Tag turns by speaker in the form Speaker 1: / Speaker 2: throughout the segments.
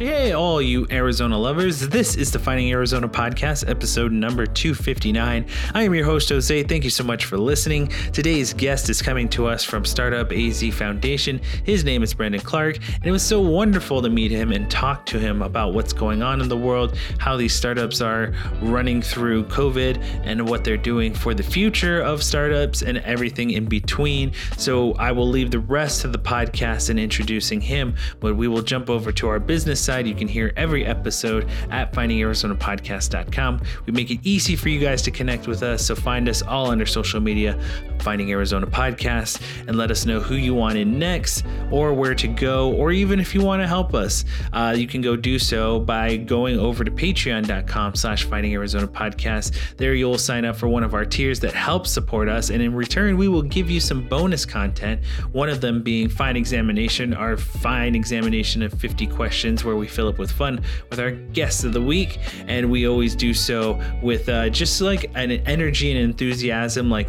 Speaker 1: Hey, all you Arizona lovers. This is the Finding Arizona podcast, episode number 259. I am your host, Jose. Thank you so much for listening. Today's guest is coming to us from Startup AZ Foundation. His name is Brandon Clark, and it was so wonderful to meet him and talk to him about what's going on in the world, how these startups are running through COVID, and what they're doing for the future of startups and everything in between. So I will leave the rest of the podcast in introducing him, but we will jump over to our business You can hear every episode at findingarizonapodcast.com. We make it easy for you guys to connect with us. So find us all under social media, Finding Arizona Podcast, and let us know who you want in next or where to go, or even if you want to help us, uh, you can go do so by going over to patreon.com slash finding Arizona podcast. There you'll sign up for one of our tiers that helps support us. And in return, we will give you some bonus content. One of them being Fine Examination, our fine examination of 50 questions where we fill up with fun with our guests of the week. And we always do so with uh, just like an energy and enthusiasm. Like,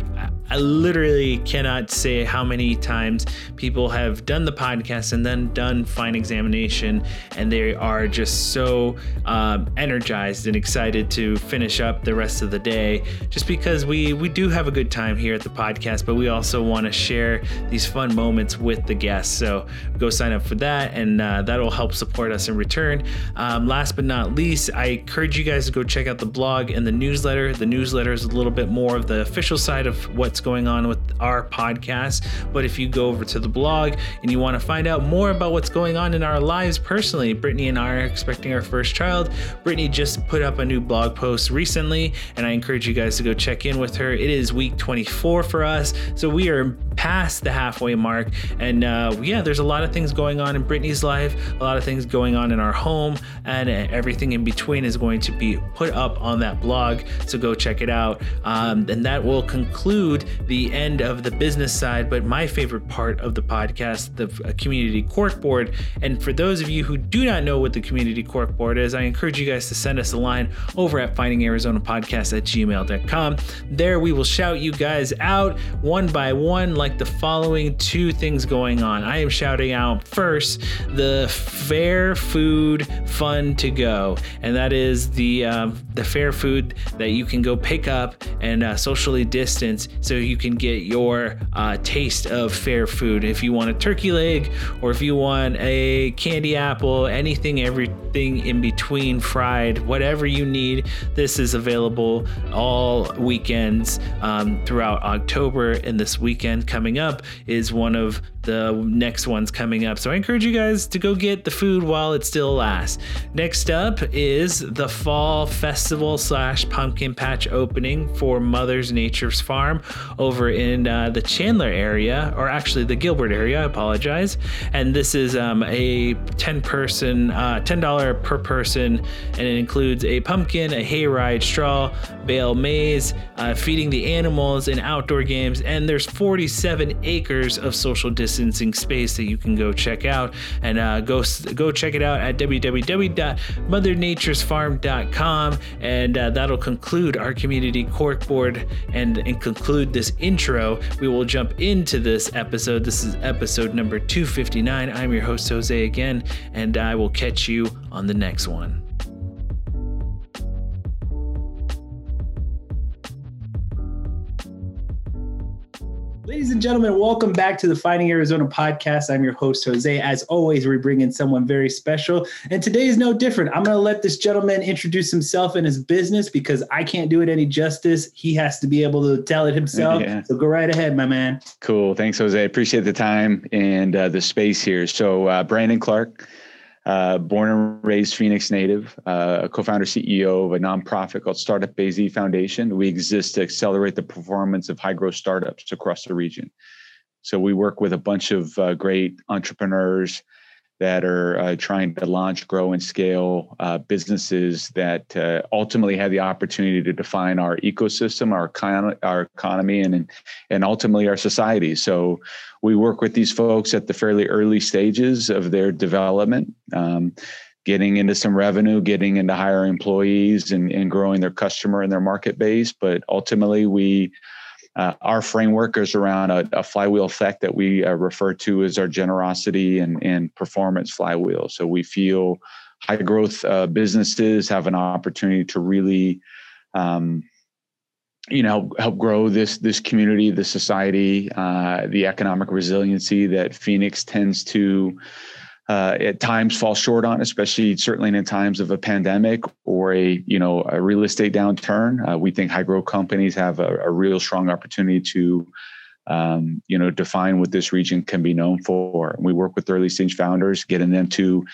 Speaker 1: I literally cannot say how many times people have done the podcast and then done fine examination, and they are just so um, energized and excited to finish up the rest of the day. Just because we we do have a good time here at the podcast, but we also want to share these fun moments with the guests. So go sign up for that, and uh, that'll help support us in return. Um, last but not least, I encourage you guys to go check out the blog and the newsletter. The newsletter is a little bit more of the official side of what's going on with our podcast. But if you go over to the blog and you want to find out more about what's going on in our lives personally, Brittany and I are expecting our first child. Brittany just put up a new blog post recently, and I encourage you guys to go check in with her. It is week 24 for us, so we are past the halfway mark. And uh, yeah, there's a lot of things going on in Brittany's life, a lot of things going on in our home, and everything in between is going to be put up on that blog. So go check it out. Um, and that will conclude the end of the business side, but my favorite part of the podcast, the uh, community corkboard. And for those of you who do not know what the community corkboard is, I encourage you guys to send us a line over at findingarizonapodcast at gmail.com. There we will shout you guys out one by one, like the following two things going on. I am shouting out first the fair food fun to go, and that is the um, the fair food that you can go pick up and uh, socially distance so you can get your uh, taste of fair food. If you want a turkey leg or if you want a candy apple, anything, everything in between, fried, whatever you need, this is available all weekends um, throughout October. And this weekend coming up is one of the next ones coming up. So I encourage you guys to go get the food while it still lasts. Next up is the fall festival slash pumpkin patch opening for Mother's Nature's Farm over in uh, the Chandler area, or actually the Gilbert area. I apologize. And this is um, a 10 person, uh, $10 per person, and it includes a pumpkin, a hayride, straw, bale maze, uh, feeding the animals, and outdoor games. And there's 47 acres of social distancing space that you can go check out. And uh, go go check it out at www.mothernaturesfarm.com. And uh, that'll conclude our community corkboard and, and conclude this intro. We will jump into this episode. This is episode number 259. I'm your host, Jose, again, and I will catch you on the next one. Ladies and gentlemen, welcome back to the Finding Arizona podcast. I'm your host, Jose. As always, we bring in someone very special. And today is no different. I'm going to let this gentleman introduce himself and his business because I can't do it any justice. He has to be able to tell it himself. Yeah. So go right ahead, my man.
Speaker 2: Cool. Thanks, Jose. Appreciate the time and uh, the space here. So, uh, Brandon Clark. Uh, born and raised Phoenix native, uh, co-founder CEO of a nonprofit called Startup AZ Foundation. We exist to accelerate the performance of high growth startups across the region. So we work with a bunch of uh, great entrepreneurs that are uh, trying to launch, grow, and scale uh, businesses that uh, ultimately have the opportunity to define our ecosystem, our econ- our economy, and and ultimately our society. So we work with these folks at the fairly early stages of their development. Um, getting into some revenue, getting into higher employees and, and growing their customer and their market base. But ultimately, we uh, our framework is around a, a flywheel effect that we uh, refer to as our generosity and, and performance flywheel. So we feel high growth uh, businesses have an opportunity to really um, you know help grow this this community the society uh, the economic resiliency that phoenix tends to uh, at times fall short on especially certainly in times of a pandemic or a you know a real estate downturn uh, we think high growth companies have a, a real strong opportunity to um, you know, define what this region can be known for. We work with early stage founders, getting them to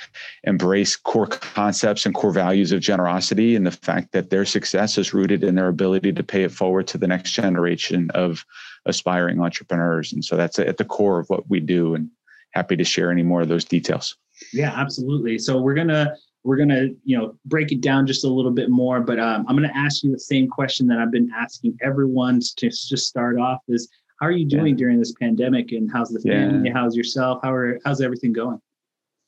Speaker 2: embrace core concepts and core values of generosity and the fact that their success is rooted in their ability to pay it forward to the next generation of aspiring entrepreneurs. And so that's at the core of what we do and happy to share any more of those details.
Speaker 3: Yeah, absolutely. So we're going to we're to you know break it down just a little bit more but um, i'm going to ask you the same question that i've been asking everyone to just start off is how are you doing yeah. during this pandemic? And how's the family? Yeah. How's yourself? How are how's everything going?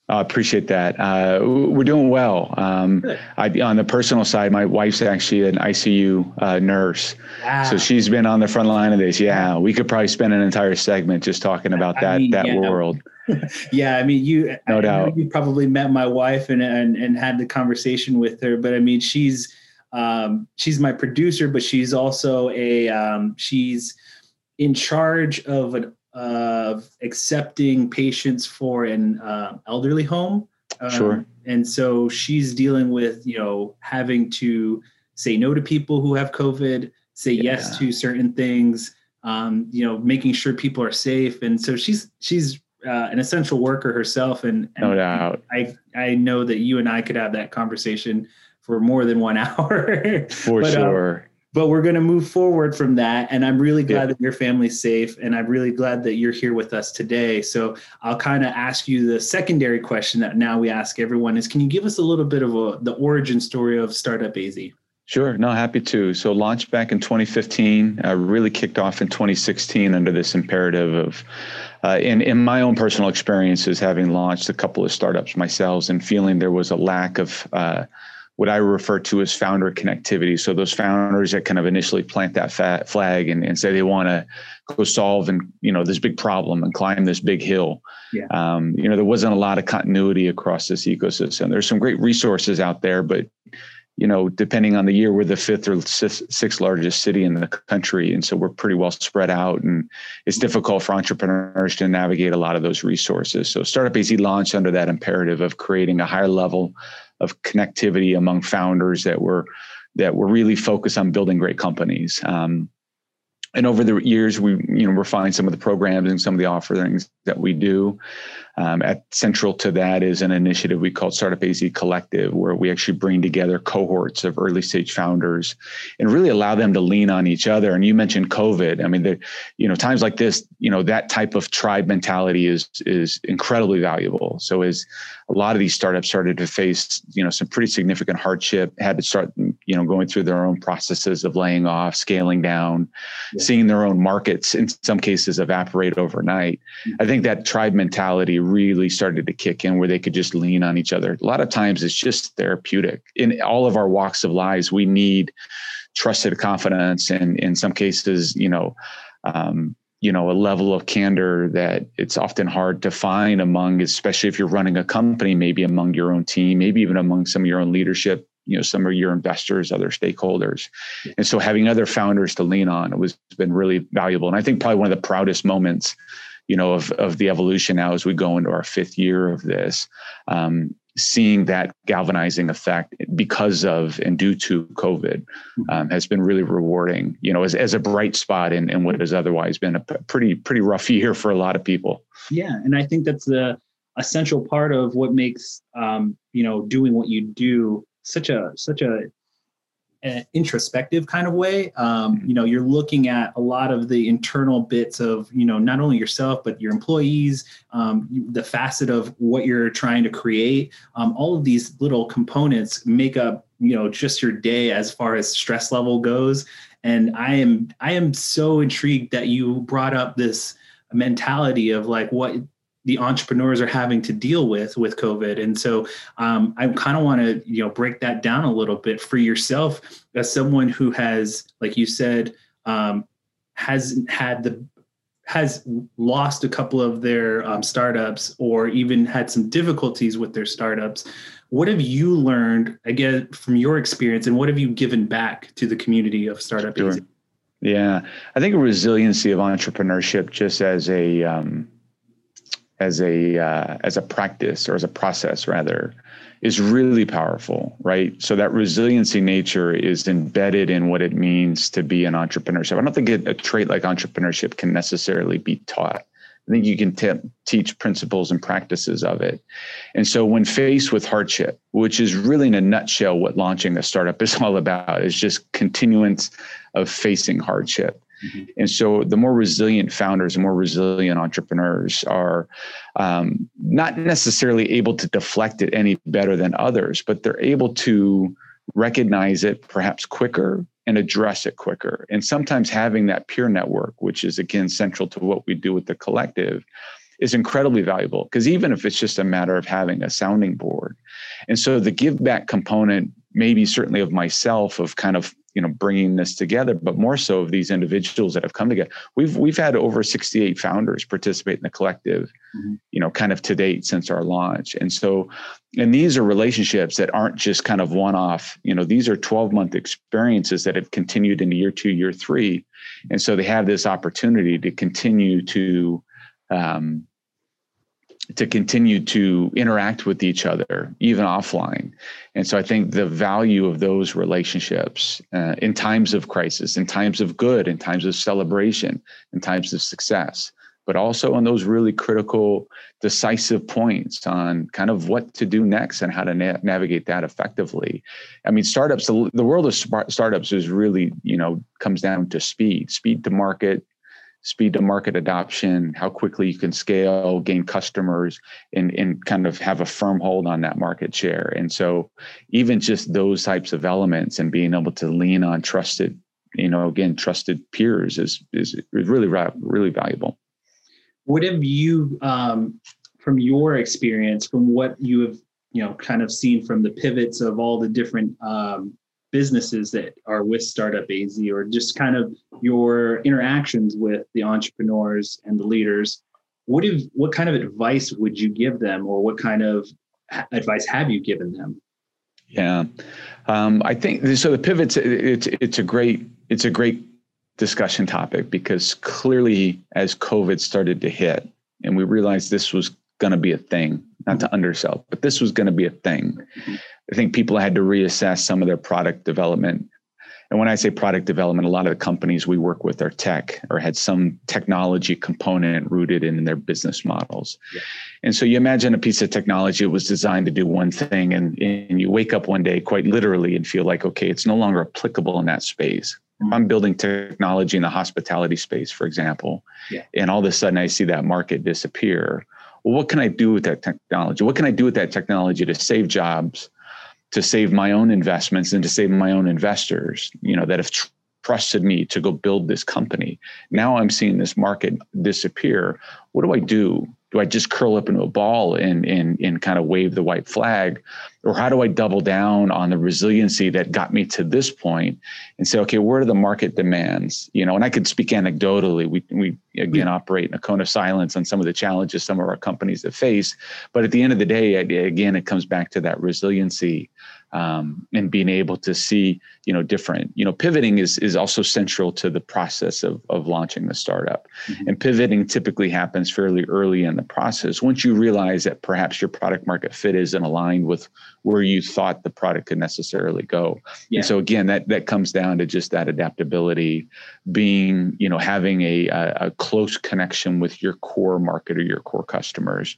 Speaker 2: I appreciate that. Uh, we're doing well. Um, I, on the personal side, my wife's actually an ICU uh, nurse, wow. so she's been on the front line of this. Yeah, we could probably spend an entire segment just talking about I that mean, that yeah, world.
Speaker 3: yeah, I mean, you no I doubt you probably met my wife and, and and had the conversation with her, but I mean, she's um, she's my producer, but she's also a um, she's in charge of an of accepting patients for an uh, elderly home.
Speaker 2: Um, sure.
Speaker 3: And so she's dealing with you know having to say no to people who have COVID, say yeah. yes to certain things, um, you know, making sure people are safe. And so she's she's uh, an essential worker herself, and, and
Speaker 2: no doubt.
Speaker 3: I I know that you and I could have that conversation for more than one hour.
Speaker 2: For but, uh, sure
Speaker 3: but we're going to move forward from that and i'm really glad yeah. that your family's safe and i'm really glad that you're here with us today so i'll kind of ask you the secondary question that now we ask everyone is can you give us a little bit of a, the origin story of startup az
Speaker 2: Sure, no, happy to. So, launched back in 2015, uh, really kicked off in 2016 under this imperative of, uh, in, in my own personal experiences, having launched a couple of startups myself and feeling there was a lack of uh, what I refer to as founder connectivity. So those founders that kind of initially plant that flag and, and say they want to go solve and you know this big problem and climb this big hill. Yeah. Um, you know there wasn't a lot of continuity across this ecosystem. There's some great resources out there, but you know depending on the year, we're the fifth or sixth largest city in the country, and so we're pretty well spread out, and it's difficult for entrepreneurs to navigate a lot of those resources. So Startup AZ launched under that imperative of creating a higher level of connectivity among founders that were that were really focused on building great companies. Um, and over the years, we you know refined some of the programs and some of the offerings that we do. Um, at central to that is an initiative we call Startup AZ Collective, where we actually bring together cohorts of early stage founders and really allow them to lean on each other. And you mentioned COVID. I mean, the, you know, times like this, you know, that type of tribe mentality is is incredibly valuable. So as a lot of these startups started to face, you know, some pretty significant hardship, had to start, you know, going through their own processes of laying off, scaling down, yeah. seeing their own markets in some cases evaporate overnight. Mm-hmm. I think that tribe mentality really started to kick in where they could just lean on each other. A lot of times it's just therapeutic. In all of our walks of lives, we need trusted confidence and in some cases, you know, um, you know, a level of candor that it's often hard to find among, especially if you're running a company, maybe among your own team, maybe even among some of your own leadership you know some of your investors other stakeholders and so having other founders to lean on was been really valuable and i think probably one of the proudest moments you know of of the evolution now as we go into our fifth year of this um, seeing that galvanizing effect because of and due to covid mm-hmm. um, has been really rewarding you know as, as a bright spot in, in what has otherwise been a pretty pretty rough year for a lot of people
Speaker 3: yeah and i think that's the essential part of what makes um, you know doing what you do such a such a introspective kind of way. Um, mm-hmm. you know, you're looking at a lot of the internal bits of, you know, not only yourself, but your employees, um, the facet of what you're trying to create. Um, all of these little components make up, you know, just your day as far as stress level goes. And I am, I am so intrigued that you brought up this mentality of like what the entrepreneurs are having to deal with with COVID. And so um, I kind of want to you know break that down a little bit for yourself as someone who has, like you said, um, has had the has lost a couple of their um, startups or even had some difficulties with their startups. What have you learned again from your experience, and what have you given back to the community of Startup sure.
Speaker 2: Yeah, I think a resiliency of entrepreneurship, just as a um, as a uh, as a practice or as a process rather, is really powerful, right? So that resiliency nature is embedded in what it means to be an entrepreneurship. I don't think a trait like entrepreneurship can necessarily be taught. I think you can t- teach principles and practices of it. And so, when faced with hardship, which is really in a nutshell what launching a startup is all about, is just continuance of facing hardship. Mm-hmm. And so, the more resilient founders and more resilient entrepreneurs are um, not necessarily able to deflect it any better than others, but they're able to recognize it perhaps quicker and address it quicker. And sometimes having that peer network, which is again central to what we do with the collective, is incredibly valuable because even if it's just a matter of having a sounding board. And so the give back component, maybe certainly of myself, of kind of you know bringing this together but more so of these individuals that have come together. We've we've had over 68 founders participate in the collective mm-hmm. you know kind of to date since our launch. And so and these are relationships that aren't just kind of one off you know these are 12 month experiences that have continued into year 2 year 3 and so they have this opportunity to continue to um, to continue to interact with each other, even offline. And so I think the value of those relationships uh, in times of crisis, in times of good, in times of celebration, in times of success, but also on those really critical, decisive points on kind of what to do next and how to na- navigate that effectively. I mean, startups, the, the world of startups is really, you know, comes down to speed, speed to market, speed to market adoption, how quickly you can scale, gain customers, and, and kind of have a firm hold on that market share. And so, even just those types of elements and being able to lean on trusted, you know, again, trusted peers is is, really really valuable.
Speaker 3: What have you, um, from your experience, from what you have, you know, kind of seen from the pivots of all the different um, businesses that are with Startup AZ or just kind of your interactions with the entrepreneurs and the leaders, what if what kind of advice would you give them or what kind of advice have you given them?
Speaker 2: Yeah. Um, I think so the pivots it's it's a great it's a great discussion topic because clearly as COVID started to hit and we realized this was going to be a thing, not to undersell, but this was going to be a thing. Mm-hmm. I think people had to reassess some of their product development. And when I say product development, a lot of the companies we work with are tech or had some technology component rooted in their business models. Yeah. And so you imagine a piece of technology that was designed to do one thing, and, and you wake up one day quite literally and feel like, okay, it's no longer applicable in that space. If I'm building technology in the hospitality space, for example, yeah. and all of a sudden I see that market disappear, well, what can I do with that technology? What can I do with that technology to save jobs, to save my own investments, and to save my own investors? You know that have tr- trusted me to go build this company. Now I'm seeing this market disappear. What do I do? Do I just curl up into a ball and and and kind of wave the white flag, or how do I double down on the resiliency that got me to this point and say, okay, where are the market demands? You know, and I could speak anecdotally. We we again operate in a cone of silence on some of the challenges some of our companies have faced, but at the end of the day, again, it comes back to that resiliency um, and being able to see you know different you know pivoting is is also central to the process of of launching the startup mm-hmm. and pivoting typically happens fairly early in the process once you realize that perhaps your product market fit isn't aligned with where you thought the product could necessarily go yeah. and so again that that comes down to just that adaptability being you know having a, a, a close connection with your core market or your core customers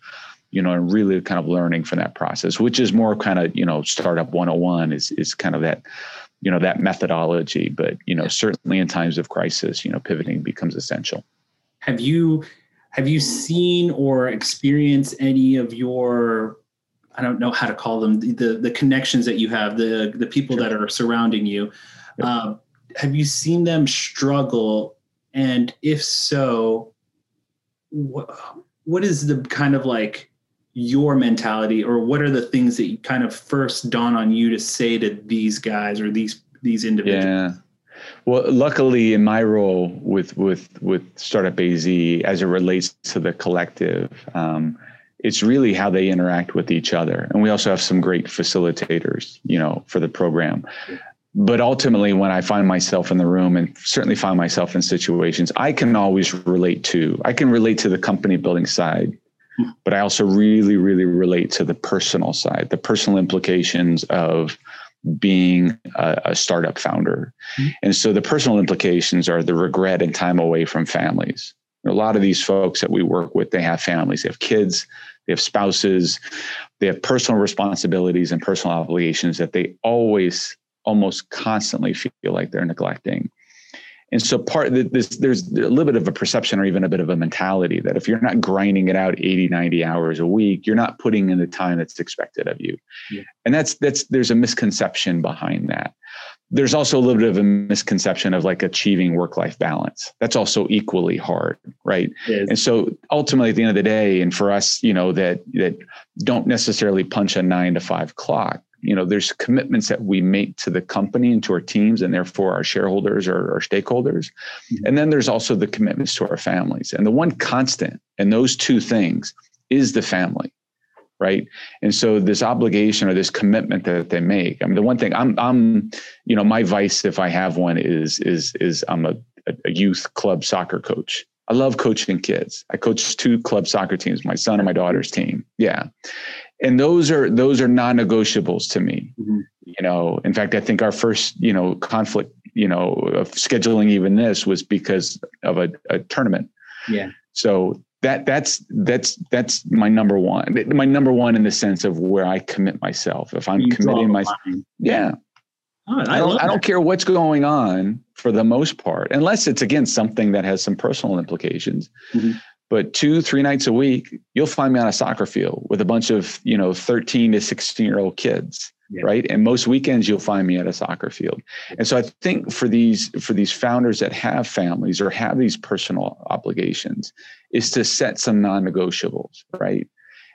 Speaker 2: you know, and really kind of learning from that process, which is more kind of, you know, startup 101 is, is kind of that, you know, that methodology. But, you know, certainly in times of crisis, you know, pivoting becomes essential.
Speaker 3: Have you, have you seen or experienced any of your, I don't know how to call them, the, the, the connections that you have, the, the people sure. that are surrounding you. Uh, have you seen them struggle? And if so, what, what is the kind of like your mentality or what are the things that you kind of first dawn on you to say to these guys or these these individuals
Speaker 2: yeah well luckily in my role with with with startup az as it relates to the collective um, it's really how they interact with each other. And we also have some great facilitators, you know, for the program. But ultimately, when I find myself in the room and certainly find myself in situations, I can always relate to, I can relate to the company building side, but I also really, really relate to the personal side, the personal implications of being a, a startup founder. Mm-hmm. And so the personal implications are the regret and time away from families. A lot of these folks that we work with, they have families, they have kids, they have spouses, they have personal responsibilities and personal obligations that they always, almost constantly feel like they're neglecting. And so part of this, there's a little bit of a perception or even a bit of a mentality that if you're not grinding it out 80, 90 hours a week, you're not putting in the time that's expected of you. Yeah. And that's, that's, there's a misconception behind that. There's also a little bit of a misconception of like achieving work-life balance. That's also equally hard, right? And so ultimately at the end of the day, and for us, you know, that, that don't necessarily punch a nine to five clock, you know there's commitments that we make to the company and to our teams and therefore our shareholders or our stakeholders mm-hmm. and then there's also the commitments to our families and the one constant and those two things is the family right and so this obligation or this commitment that they make i mean the one thing i'm i'm you know my vice if i have one is is is i'm a, a youth club soccer coach I love coaching kids. I coach two club soccer teams, my son and my daughter's team. Yeah and those are those are non-negotiables to me. Mm-hmm. you know in fact i think our first you know conflict you know of scheduling even this was because of a, a tournament.
Speaker 3: Yeah.
Speaker 2: So that that's that's that's my number one my number one in the sense of where i commit myself. If i'm you committing myself yeah. Oh, I, I, don't I don't care what's going on for the most part unless it's again something that has some personal implications. Mm-hmm but two three nights a week you'll find me on a soccer field with a bunch of you know 13 to 16 year old kids yeah. right? And most weekends you'll find me at a soccer field. And so i think for these for these founders that have families or have these personal obligations is to set some non-negotiables right?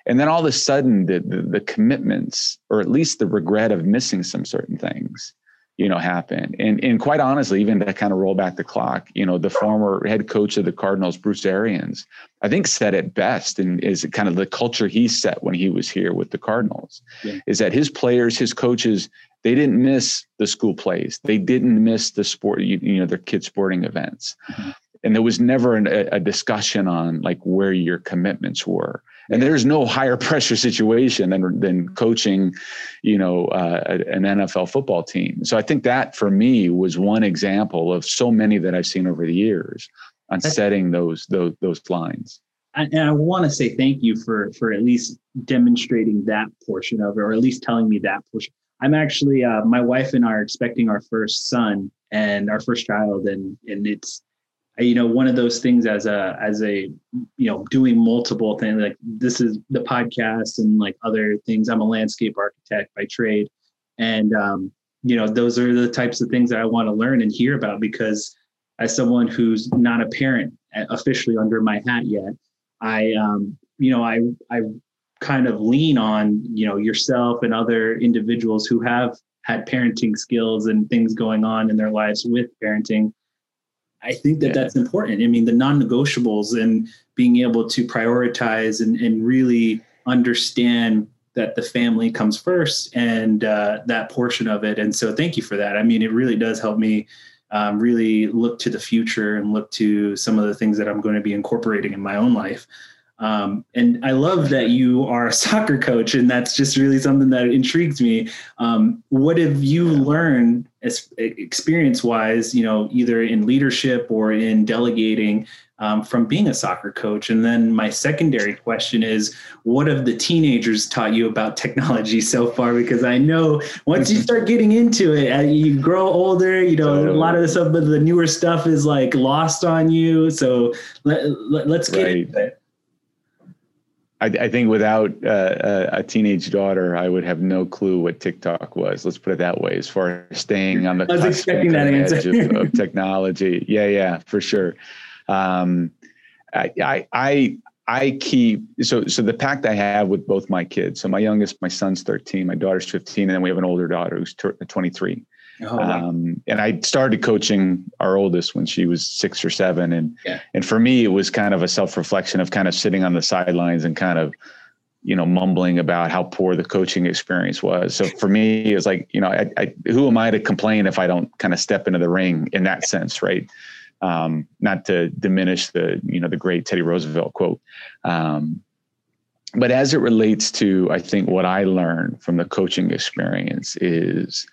Speaker 2: And then all of a sudden the, the, the commitments or at least the regret of missing some certain things you know, happen. And and quite honestly, even to kind of roll back the clock, you know, the former head coach of the Cardinals, Bruce Arians, I think said it best and is kind of the culture he set when he was here with the Cardinals, yeah. is that his players, his coaches, they didn't miss the school plays. They didn't miss the sport, you, you know, their kids sporting events. Mm-hmm. And there was never an, a, a discussion on like where your commitments were and there's no higher pressure situation than than coaching, you know, uh, an NFL football team. So I think that for me was one example of so many that I've seen over the years on That's, setting those those those lines.
Speaker 3: And I want to say thank you for for at least demonstrating that portion of it, or at least telling me that portion. I'm actually uh, my wife and I are expecting our first son and our first child, and and it's you know one of those things as a as a you know doing multiple things like this is the podcast and like other things. I'm a landscape architect by trade. And um you know those are the types of things that i want to learn and hear about because as someone who's not a parent uh, officially under my hat yet i um you know i i kind of lean on you know yourself and other individuals who have had parenting skills and things going on in their lives with parenting I think that yeah. that's important. I mean, the non-negotiables and being able to prioritize and, and really understand that the family comes first and uh, that portion of it. And so, thank you for that. I mean, it really does help me um, really look to the future and look to some of the things that I'm going to be incorporating in my own life. Um, and I love that you are a soccer coach, and that's just really something that intrigues me. Um, what have you learned, as experience-wise, you know, either in leadership or in delegating, um, from being a soccer coach? And then my secondary question is, what have the teenagers taught you about technology so far? Because I know once you start getting into it, uh, you grow older. You know, a lot of the stuff, but the newer stuff is like lost on you. So let, let, us get right. into it.
Speaker 2: I, I think without uh, a teenage daughter, I would have no clue what TikTok was. Let's put it that way. As far as staying on the
Speaker 3: I was expecting that answer
Speaker 2: of, of, technology, yeah, yeah, for sure. Um, I, I, I, I keep so so the pact I have with both my kids. So my youngest, my son's 13, my daughter's 15, and then we have an older daughter who's 23. Oh, um, and I started coaching our oldest when she was six or seven, and yeah. and for me it was kind of a self reflection of kind of sitting on the sidelines and kind of you know, mumbling about how poor the coaching experience was. So for me, it's like, you know, I, I, who am I to complain if I don't kind of step into the ring in that sense, right? Um, not to diminish the, you know, the great Teddy Roosevelt quote. Um, but as it relates to, I think what I learned from the coaching experience is,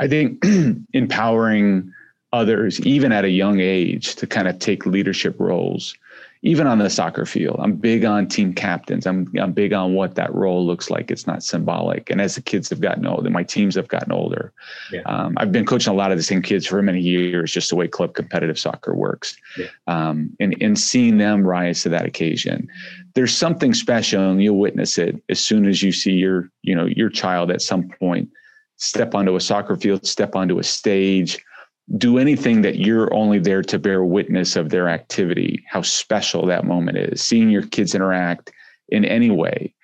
Speaker 2: I think empowering others, even at a young age, to kind of take leadership roles even on the soccer field. I'm big on team captains. I'm I'm big on what that role looks like. It's not symbolic. And as the kids have gotten older, my teams have gotten older. Yeah. Um, I've been coaching a lot of the same kids for many years, just the way club competitive soccer works. Yeah. Um, and and seeing them rise to that occasion, there's something special, and you'll witness it as soon as you see your you know your child at some point step onto a soccer field, step onto a stage do anything that you're only there to bear witness of their activity, how special that moment is, seeing your kids interact in any way,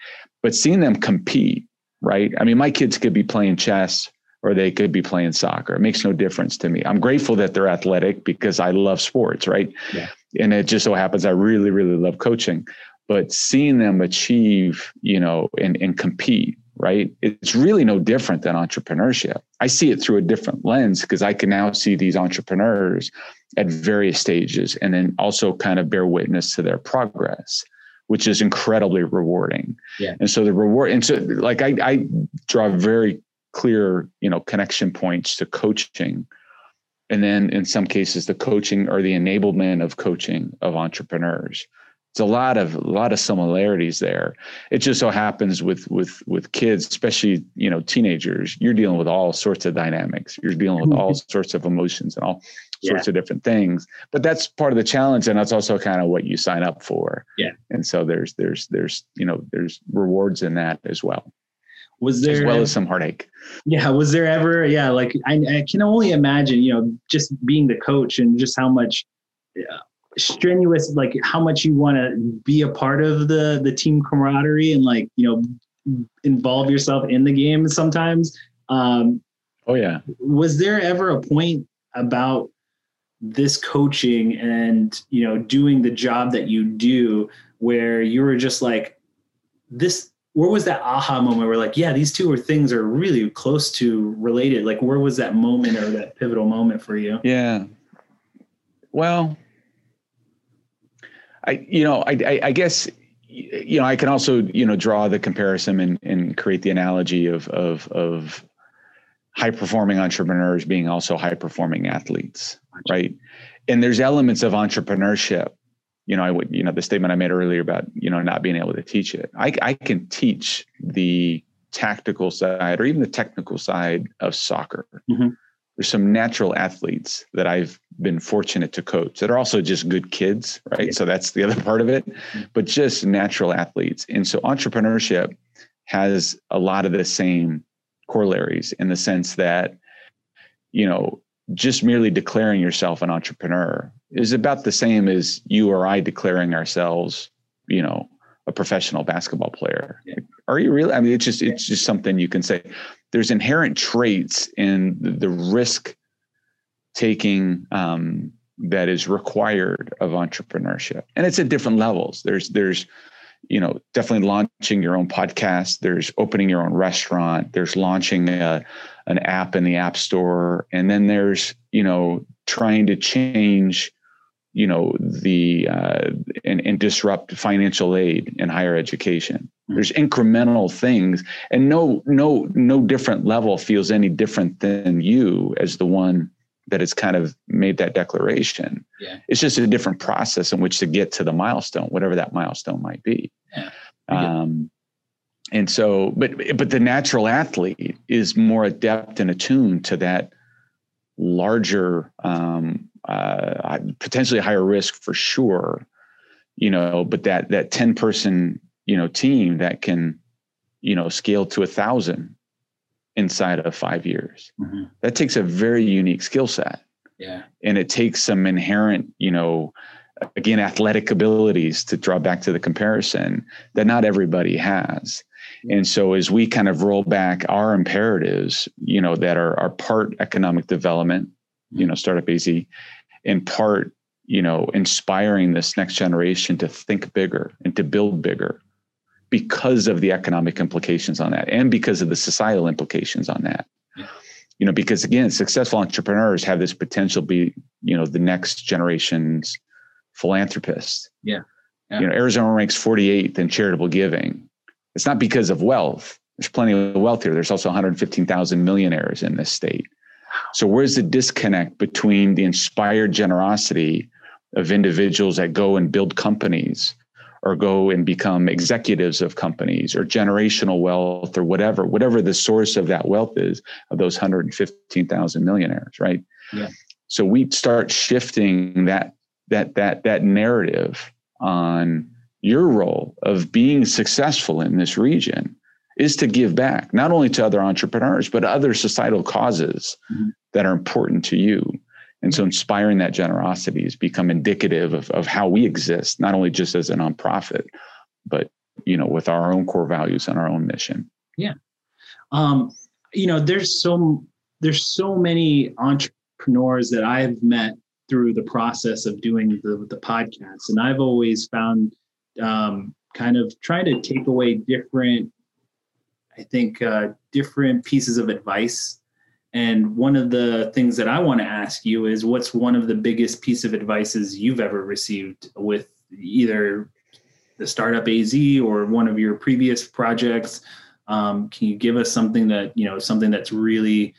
Speaker 2: but seeing them compete, right? I mean, my kids could be playing chess or they could be playing soccer. It makes no difference to me. I'm grateful that they're athletic because I love sports, right? Yeah. And it just so happens I really, really love coaching. But seeing them achieve, you know, and, and compete right? It's really no different than entrepreneurship. I see it through a different lens because I can now see these entrepreneurs at various stages and then also kind of bear witness to their progress, which is incredibly rewarding. Yeah. And so the reward, and so like I, I draw very clear, you know, connection points to coaching. And then in some cases, the coaching or the enablement of coaching of entrepreneurs it's a lot of a lot of similarities there. It just so happens with with with kids, especially you know teenagers, you're dealing with all sorts of dynamics. You're dealing with all mm-hmm. sorts of emotions and all sorts yeah. of different things. But that's part of the challenge, and that's also kind of what you sign up for.
Speaker 3: Yeah.
Speaker 2: And so there's there's there's you know there's rewards in that as well.
Speaker 3: Was there
Speaker 2: as well as some heartache?
Speaker 3: Yeah. Was there ever? Yeah. Like I, I can only imagine. You know, just being the coach and just how much. Yeah, strenuous like how much you want to be a part of the the team camaraderie and like you know involve yourself in the game sometimes. Um
Speaker 2: oh yeah.
Speaker 3: was there ever a point about this coaching and you know doing the job that you do where you were just like this where was that aha moment where like yeah these two are things are really close to related? Like where was that moment or that pivotal moment for you?
Speaker 2: Yeah. Well I, you know, I, I, I guess, you know, I can also, you know, draw the comparison and, and create the analogy of, of, of high performing entrepreneurs being also high performing athletes, right? And there's elements of entrepreneurship. You know, I would, you know, the statement I made earlier about, you know, not being able to teach it. I, I can teach the tactical side or even the technical side of soccer. Mm-hmm there's some natural athletes that I've been fortunate to coach that are also just good kids, right? Yeah. So that's the other part of it, mm-hmm. but just natural athletes. And so entrepreneurship has a lot of the same corollaries in the sense that, you know, just merely declaring yourself an entrepreneur is about the same as you or I declaring ourselves, you know, a professional basketball player. Yeah. Are you really? I mean, it's just it's just something you can say. There's inherent traits in the risk taking um, that is required of entrepreneurship, and it's at different levels. There's there's you know definitely launching your own podcast. There's opening your own restaurant. There's launching a, an app in the app store, and then there's you know trying to change you know the uh, and, and disrupt financial aid in higher education mm-hmm. there's incremental things and no no no different level feels any different than you as the one that has kind of made that declaration yeah. it's just a different process in which to get to the milestone whatever that milestone might be yeah. um, and so but but the natural athlete is more adept and attuned to that larger um, uh, potentially higher risk for sure you know but that that 10 person you know team that can you know scale to a thousand inside of five years mm-hmm. that takes a very unique skill set
Speaker 3: yeah
Speaker 2: and it takes some inherent you know again athletic abilities to draw back to the comparison that not everybody has and so as we kind of roll back our imperatives you know that are, are part economic development you mm-hmm. know startup az in part, you know, inspiring this next generation to think bigger and to build bigger because of the economic implications on that and because of the societal implications on that. Yeah. You know, because again, successful entrepreneurs have this potential to be, you know, the next generation's philanthropists.
Speaker 3: Yeah.
Speaker 2: yeah. You know, Arizona ranks 48th in charitable giving. It's not because of wealth. There's plenty of wealth here. There's also 115,000 millionaires in this state. So where's the disconnect between the inspired generosity of individuals that go and build companies or go and become executives of companies or generational wealth or whatever, whatever the source of that wealth is of those 115,000 millionaires, right?
Speaker 3: Yeah.
Speaker 2: So we start shifting that that that that narrative on your role of being successful in this region is to give back not only to other entrepreneurs but other societal causes mm-hmm. that are important to you and so inspiring that generosity has become indicative of, of how we exist, not only just as a nonprofit, but you know, with our own core values and our own mission.
Speaker 3: Yeah. Um, you know, there's so there's so many entrepreneurs that I've met through the process of doing the, the podcast. And I've always found um, kind of trying to take away different, I think, uh, different pieces of advice and one of the things that I want to ask you is what's one of the biggest piece of advices you've ever received with either the startup AZ or one of your previous projects? Um, can you give us something that, you know, something that's really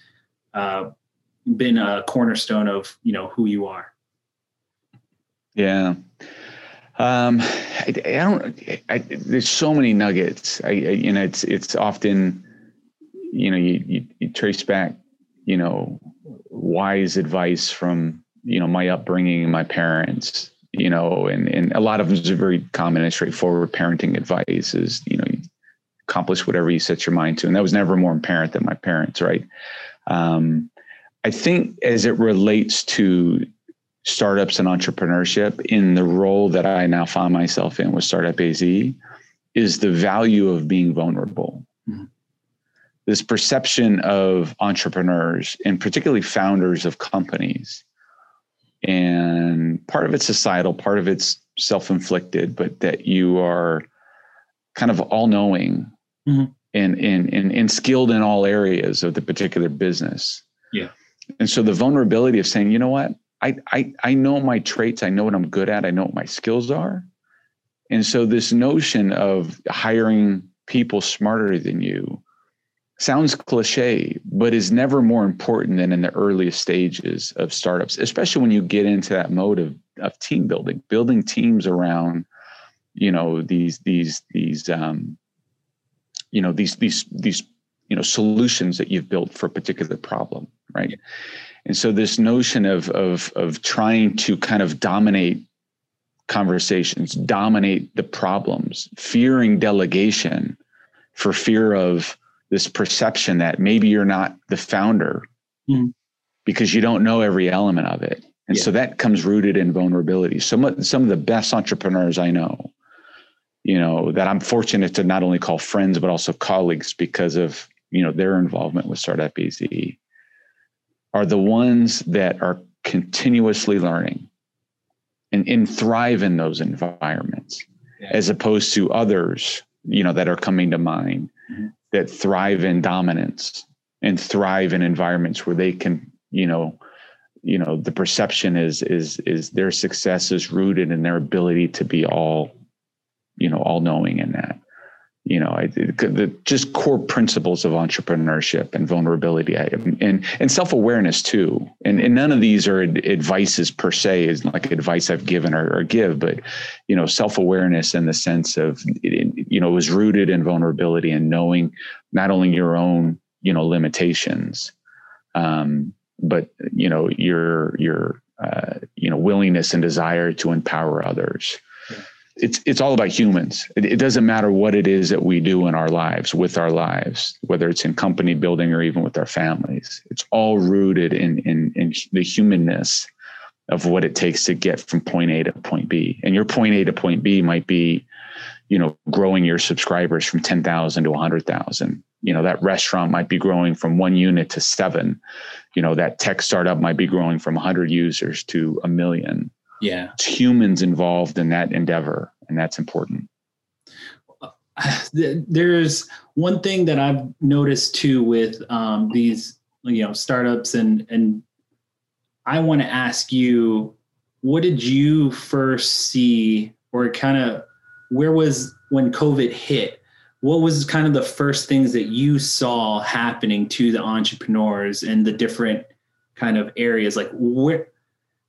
Speaker 3: uh, been a cornerstone of, you know, who you are?
Speaker 2: Yeah. Um, I, I don't, I, there's so many nuggets. I, I, you know, it's, it's often, you know, you, you, you trace back you know, wise advice from, you know, my upbringing and my parents, you know, and, and a lot of them is very common and straightforward parenting advice is, you know, you accomplish whatever you set your mind to. And that was never more apparent than my parents, right? Um, I think as it relates to startups and entrepreneurship in the role that I now find myself in with Startup AZ is the value of being vulnerable. Mm-hmm this perception of entrepreneurs and particularly founders of companies and part of it's societal part of it's self-inflicted but that you are kind of all-knowing mm-hmm. and, and, and, and skilled in all areas of the particular business
Speaker 3: yeah
Speaker 2: and so the vulnerability of saying you know what I, I i know my traits i know what i'm good at i know what my skills are and so this notion of hiring people smarter than you sounds cliche, but is never more important than in the earliest stages of startups, especially when you get into that mode of, of team building, building teams around, you know, these, these, these, um, you know, these, these, these, you know, solutions that you've built for a particular problem. Right. And so this notion of, of, of trying to kind of dominate conversations, dominate the problems, fearing delegation for fear of, this perception that maybe you're not the founder mm. because you don't know every element of it. And yeah. so that comes rooted in vulnerability. Some some of the best entrepreneurs I know, you know, that I'm fortunate to not only call friends but also colleagues because of you know their involvement with Startup AZ, are the ones that are continuously learning and, and thrive in those environments, yeah. as opposed to others, you know, that are coming to mind mm-hmm that thrive in dominance and thrive in environments where they can, you know, you know, the perception is is is their success is rooted in their ability to be all, you know, all knowing in that you know, I, the just core principles of entrepreneurship and vulnerability and and self awareness too. And, and none of these are advices per se, is like advice I've given or, or give, but you know, self awareness in the sense of you know, was rooted in vulnerability and knowing not only your own you know limitations, um, but you know your your uh, you know willingness and desire to empower others it's it's all about humans. It, it, doesn't matter what it is that we do in our lives, with our lives, whether it's in company building or even with our families. It's all rooted in in, in the humanness of what it takes to get from point A to point B. And your point A to point B might be, you know, growing your subscribers from ten thousand to hundred thousand. You know, that restaurant might be growing from one unit to seven. You know, that tech startup might be growing from hundred users to a million
Speaker 3: yeah
Speaker 2: it's humans involved in that endeavor and that's important
Speaker 3: there's one thing that I've noticed too with um, these you know startups and and I want to ask you what did you first see or kind of where was when COVID hit? What was kind of the first things that you saw happening to the entrepreneurs and the different kind of areas? Like where,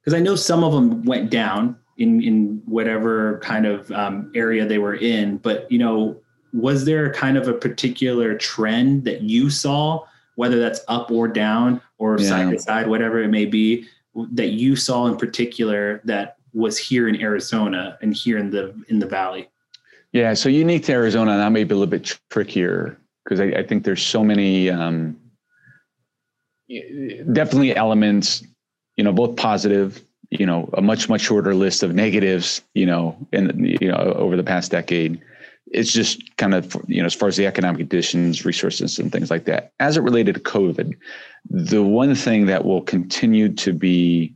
Speaker 3: because I know some of them went down in in whatever kind of um, area they were in, but you know, was there kind of a particular trend that you saw, whether that's up or down or yeah. side to side, whatever it may be, that you saw in particular that was here in Arizona and here in the in the valley?
Speaker 2: Yeah, so unique to Arizona, that may be a little bit trickier because I, I, think there's so many um, definitely elements, you know, both positive, you know, a much much shorter list of negatives, you know, in you know over the past decade. It's just kind of you know as far as the economic conditions, resources, and things like that. As it related to COVID, the one thing that will continue to be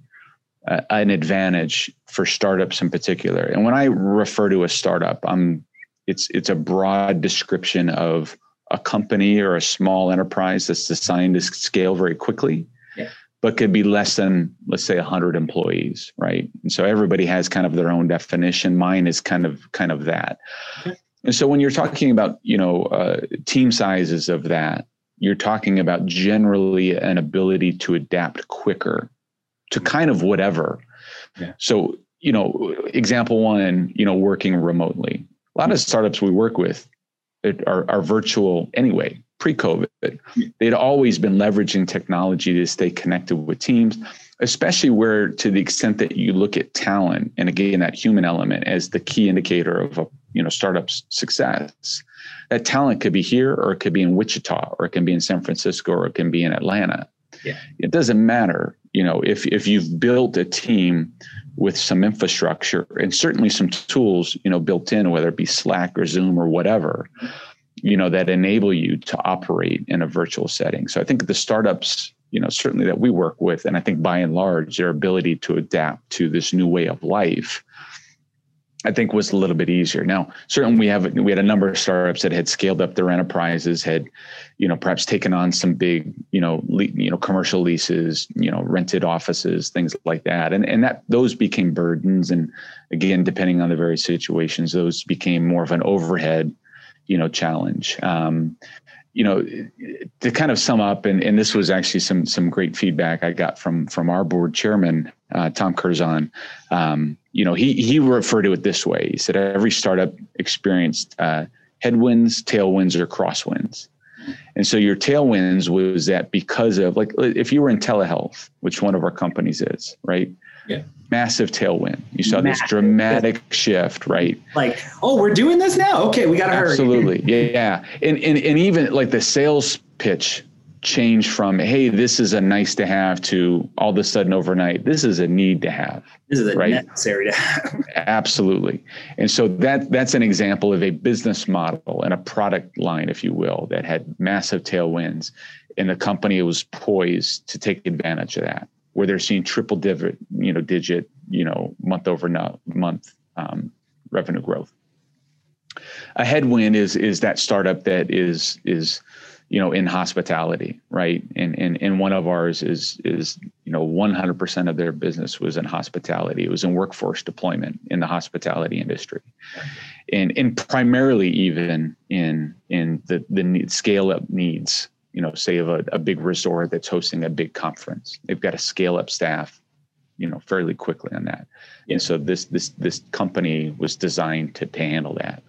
Speaker 2: uh, an advantage for startups in particular. And when I refer to a startup, I'm it's it's a broad description of a company or a small enterprise that's designed to scale very quickly. But could be less than let's say 100 employees, right? And so everybody has kind of their own definition. Mine is kind of kind of that. Okay. And so when you're talking about you know uh, team sizes of that, you're talking about generally an ability to adapt quicker to kind of whatever. Yeah. So, you know, example one, you know, working remotely. A lot of startups we work with are, are virtual anyway, pre COVID. They'd always been leveraging technology to stay connected with teams, especially where, to the extent that you look at talent and again, that human element as the key indicator of a you know startup's success. That talent could be here or it could be in Wichita or it can be in San Francisco or it can be in Atlanta. Yeah. It doesn't matter you know if if you've built a team with some infrastructure and certainly some tools you know built in whether it be slack or zoom or whatever you know that enable you to operate in a virtual setting so i think the startups you know certainly that we work with and i think by and large their ability to adapt to this new way of life I think was a little bit easier. Now, certainly we have we had a number of startups that had scaled up their enterprises, had, you know, perhaps taken on some big, you know, le- you know, commercial leases, you know, rented offices, things like that, and and that those became burdens. And again, depending on the various situations, those became more of an overhead, you know, challenge. Um, you know, to kind of sum up, and, and this was actually some some great feedback I got from from our board chairman, uh, Tom Curzon. Um, you know, he he referred to it this way. He said every startup experienced uh, headwinds, tailwinds, or crosswinds. And so your tailwinds was that because of like if you were in telehealth, which one of our companies is, right? Yeah. Massive tailwind. You saw Massive. this dramatic shift, right?
Speaker 3: Like, oh, we're doing this now. Okay, we got to hurry.
Speaker 2: Absolutely. Yeah. And, and and even like the sales pitch changed from hey this is a nice to have to all of a sudden overnight this is a need to have
Speaker 3: this is a right? necessary to have
Speaker 2: absolutely and so that that's an example of a business model and a product line if you will that had massive tailwinds and the company was poised to take advantage of that where they're seeing triple digit you know digit you know month over month um, revenue growth. A headwind is is that startup that is is you know in hospitality right? And and, and one of ours is is you know 100% of their business was in hospitality. It was in workforce deployment in the hospitality industry. And and primarily even in in the the scale up needs you know say of a, a big resort that's hosting a big conference they've got to scale up staff you know fairly quickly on that and so this this this company was designed to, to handle that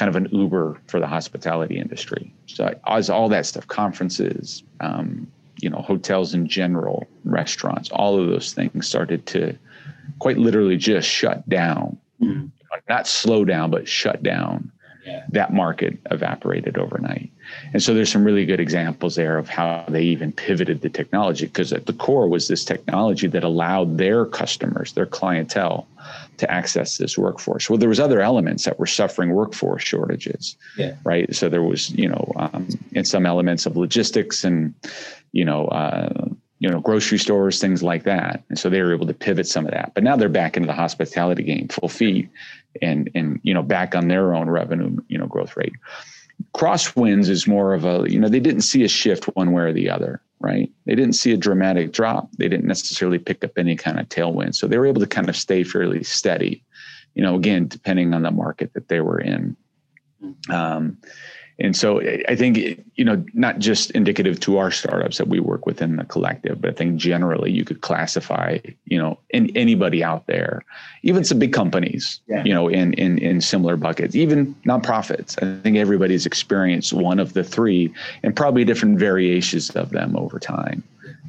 Speaker 2: kind of an Uber for the hospitality industry. So as all that stuff, conferences, um, you know, hotels in general, restaurants, all of those things started to quite literally just shut down. Mm-hmm. Not slow down, but shut down. Yeah. That market evaporated overnight. And so there's some really good examples there of how they even pivoted the technology because at the core was this technology that allowed their customers, their clientele, to access this workforce. Well, there was other elements that were suffering workforce shortages, yeah. right? So there was, you know, um, in some elements of logistics and, you know, uh, you know, grocery stores, things like that. And so they were able to pivot some of that. But now they're back into the hospitality game full feet and and you know back on their own revenue you know growth rate. Crosswinds is more of a you know they didn't see a shift one way or the other, right? They didn't see a dramatic drop. They didn't necessarily pick up any kind of tailwind, so they were able to kind of stay fairly steady. You know, again, depending on the market that they were in. Um, and so I think, you know, not just indicative to our startups that we work within the collective, but I think generally you could classify, you know, in, anybody out there, even some big companies, yeah. you know, in, in, in similar buckets, even nonprofits. I think everybody's experienced one of the three and probably different variations of them over time.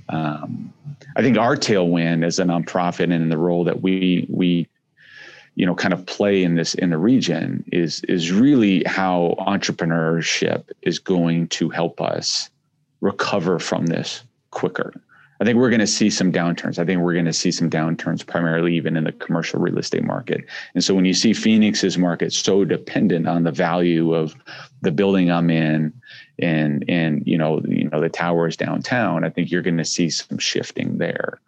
Speaker 2: Um, I think our tailwind as a nonprofit and in the role that we, we you know kind of play in this in the region is is really how entrepreneurship is going to help us recover from this quicker i think we're going to see some downturns. I think we're going to see some downturns primarily even in the commercial real estate market. And so when you see phoenix's market so dependent on the value of the building i'm in and and you know you know the towers downtown i think you're going to see some shifting there.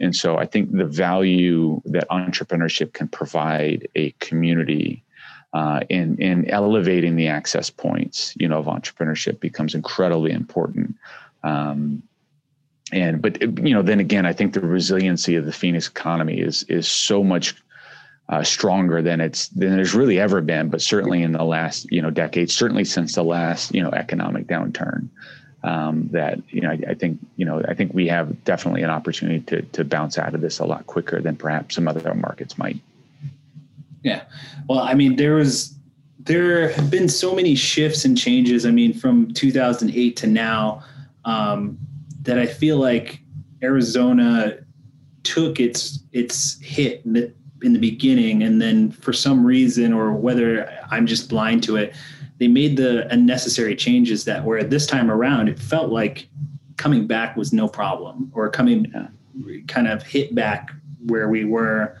Speaker 2: And so i think the value that entrepreneurship can provide a community uh, in in elevating the access points you know of entrepreneurship becomes incredibly important um, and but you know then again i think the resiliency of the phoenix economy is is so much uh, stronger than it's than there's really ever been, but certainly in the last you know decade, certainly since the last you know economic downturn. Um, that you know, I, I, think you know, I think we have definitely an opportunity to to bounce out of this a lot quicker than perhaps some other markets might.
Speaker 3: Yeah, well, I mean, there was there have been so many shifts and changes. I mean, from 2008 to now, um, that I feel like Arizona took its its hit in the beginning and then for some reason or whether i'm just blind to it they made the unnecessary changes that where this time around it felt like coming back was no problem or coming kind of hit back where we were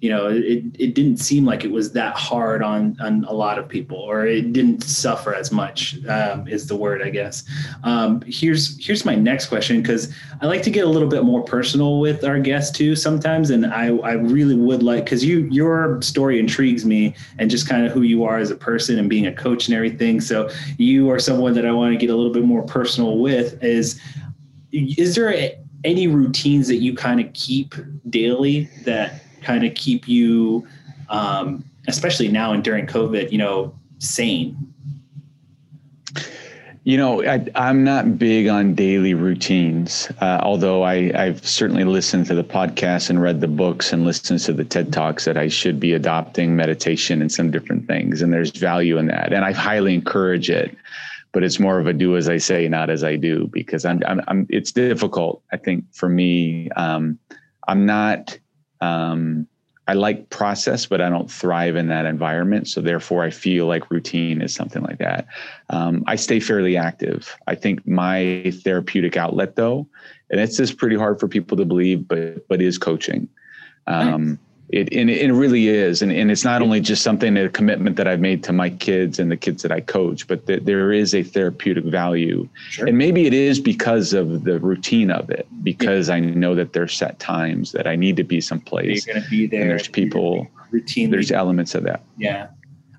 Speaker 3: you know it, it didn't seem like it was that hard on on a lot of people or it didn't suffer as much um, is the word i guess. Um, here's here's my next question because i like to get a little bit more personal with our guests too sometimes and i i really would like because you your story intrigues me and just kind of who you are as a person and being a coach and everything. So you are someone that i want to get a little bit more personal with is is there a, any routines that you kind of keep daily that kind of keep you, um, especially now and during COVID, you know, sane?
Speaker 2: You know, I, am not big on daily routines, uh, although I, I've certainly listened to the podcast and read the books and listened to the TED Talks that I should be adopting meditation and some different things. And there's value in that. And I highly encourage it but it's more of a do as I say, not as I do, because I'm, I'm, I'm it's difficult. I think for me, um, I'm not, um, I like process, but I don't thrive in that environment. So therefore, I feel like routine is something like that. Um, I stay fairly active. I think my therapeutic outlet, though, and it's just pretty hard for people to believe, but but is coaching. Um, it and it, really is and, and it's not only just something a commitment that i've made to my kids and the kids that i coach but that there is a therapeutic value sure. and maybe it is because of the routine of it because yeah. i know that there's set times that i need to be someplace
Speaker 3: you're going to be there
Speaker 2: and there's people routine there's elements of that
Speaker 3: yeah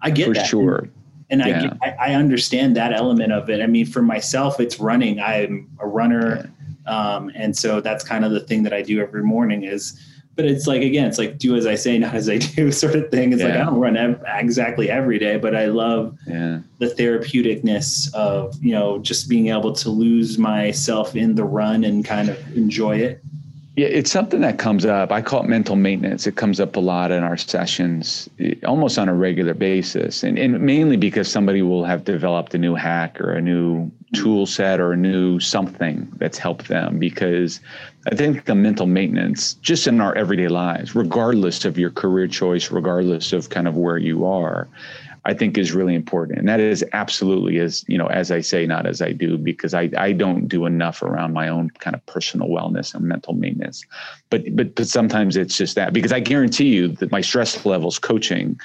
Speaker 3: i get
Speaker 2: for
Speaker 3: that.
Speaker 2: sure
Speaker 3: and, and yeah. I, I understand that element of it i mean for myself it's running i'm a runner yeah. um, and so that's kind of the thing that i do every morning is but it's like again it's like do as i say not as i do sort of thing it's yeah. like i don't run ev- exactly every day but i love yeah. the therapeuticness of you know just being able to lose myself in the run and kind of enjoy it
Speaker 2: yeah it's something that comes up. I call it mental maintenance. It comes up a lot in our sessions eh, almost on a regular basis. And, and mainly because somebody will have developed a new hack or a new tool set or a new something that's helped them. Because I think the mental maintenance just in our everyday lives, regardless of your career choice, regardless of kind of where you are, I think is really important. And that is absolutely as, you know, as I say, not as I do, because I, I don't do enough around my own kind of personal wellness and mental maintenance. But but but sometimes it's just that because I guarantee you that my stress levels coaching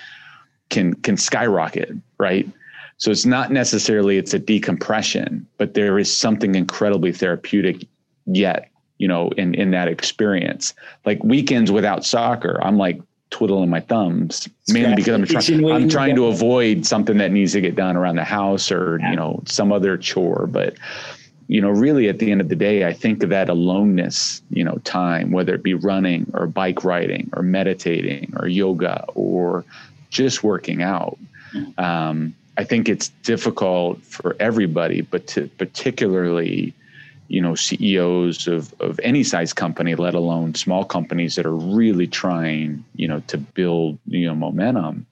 Speaker 2: can can skyrocket, right? So it's not necessarily it's a decompression, but there is something incredibly therapeutic yet you know, in in that experience. Like weekends without soccer, I'm like twiddling my thumbs mainly because I'm, try- I'm trying to avoid something that needs to get done around the house or yeah. you know some other chore. But you know, really at the end of the day, I think of that aloneness, you know, time, whether it be running or bike riding or meditating or yoga or just working out. Mm. Um, I think it's difficult for everybody, but to particularly you know CEOs of of any size company, let alone small companies that are really trying you know to build you know momentum,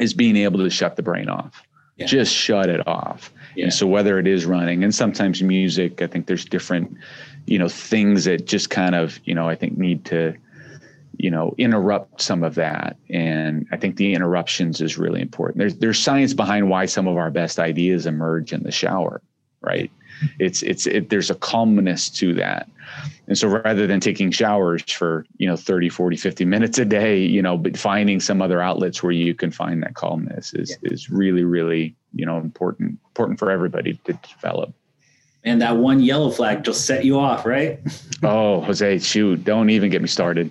Speaker 2: is being able to shut the brain off, yeah. just shut it off. Yeah. And so whether it is running and sometimes music, I think there's different you know things that just kind of you know I think need to you know interrupt some of that and i think the interruptions is really important there's there's science behind why some of our best ideas emerge in the shower right it's it's it, there's a calmness to that and so rather than taking showers for you know 30 40 50 minutes a day you know but finding some other outlets where you can find that calmness is yeah. is really really you know important important for everybody to develop
Speaker 3: and that one yellow flag just set you off, right?
Speaker 2: oh, Jose, shoot! Don't even get me started.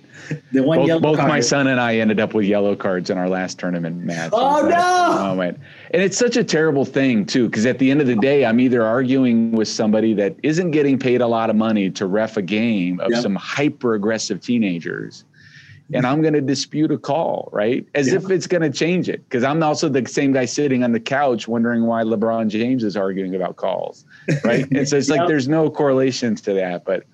Speaker 2: the one both, yellow both card. my son and I ended up with yellow cards in our last tournament match.
Speaker 3: Oh no!
Speaker 2: Moment. And it's such a terrible thing too, because at the end of the day, I'm either arguing with somebody that isn't getting paid a lot of money to ref a game of yep. some hyper aggressive teenagers, and I'm going to dispute a call, right? As yeah. if it's going to change it. Because I'm also the same guy sitting on the couch wondering why LeBron James is arguing about calls, right? and so it's yep. like there's no correlations to that. But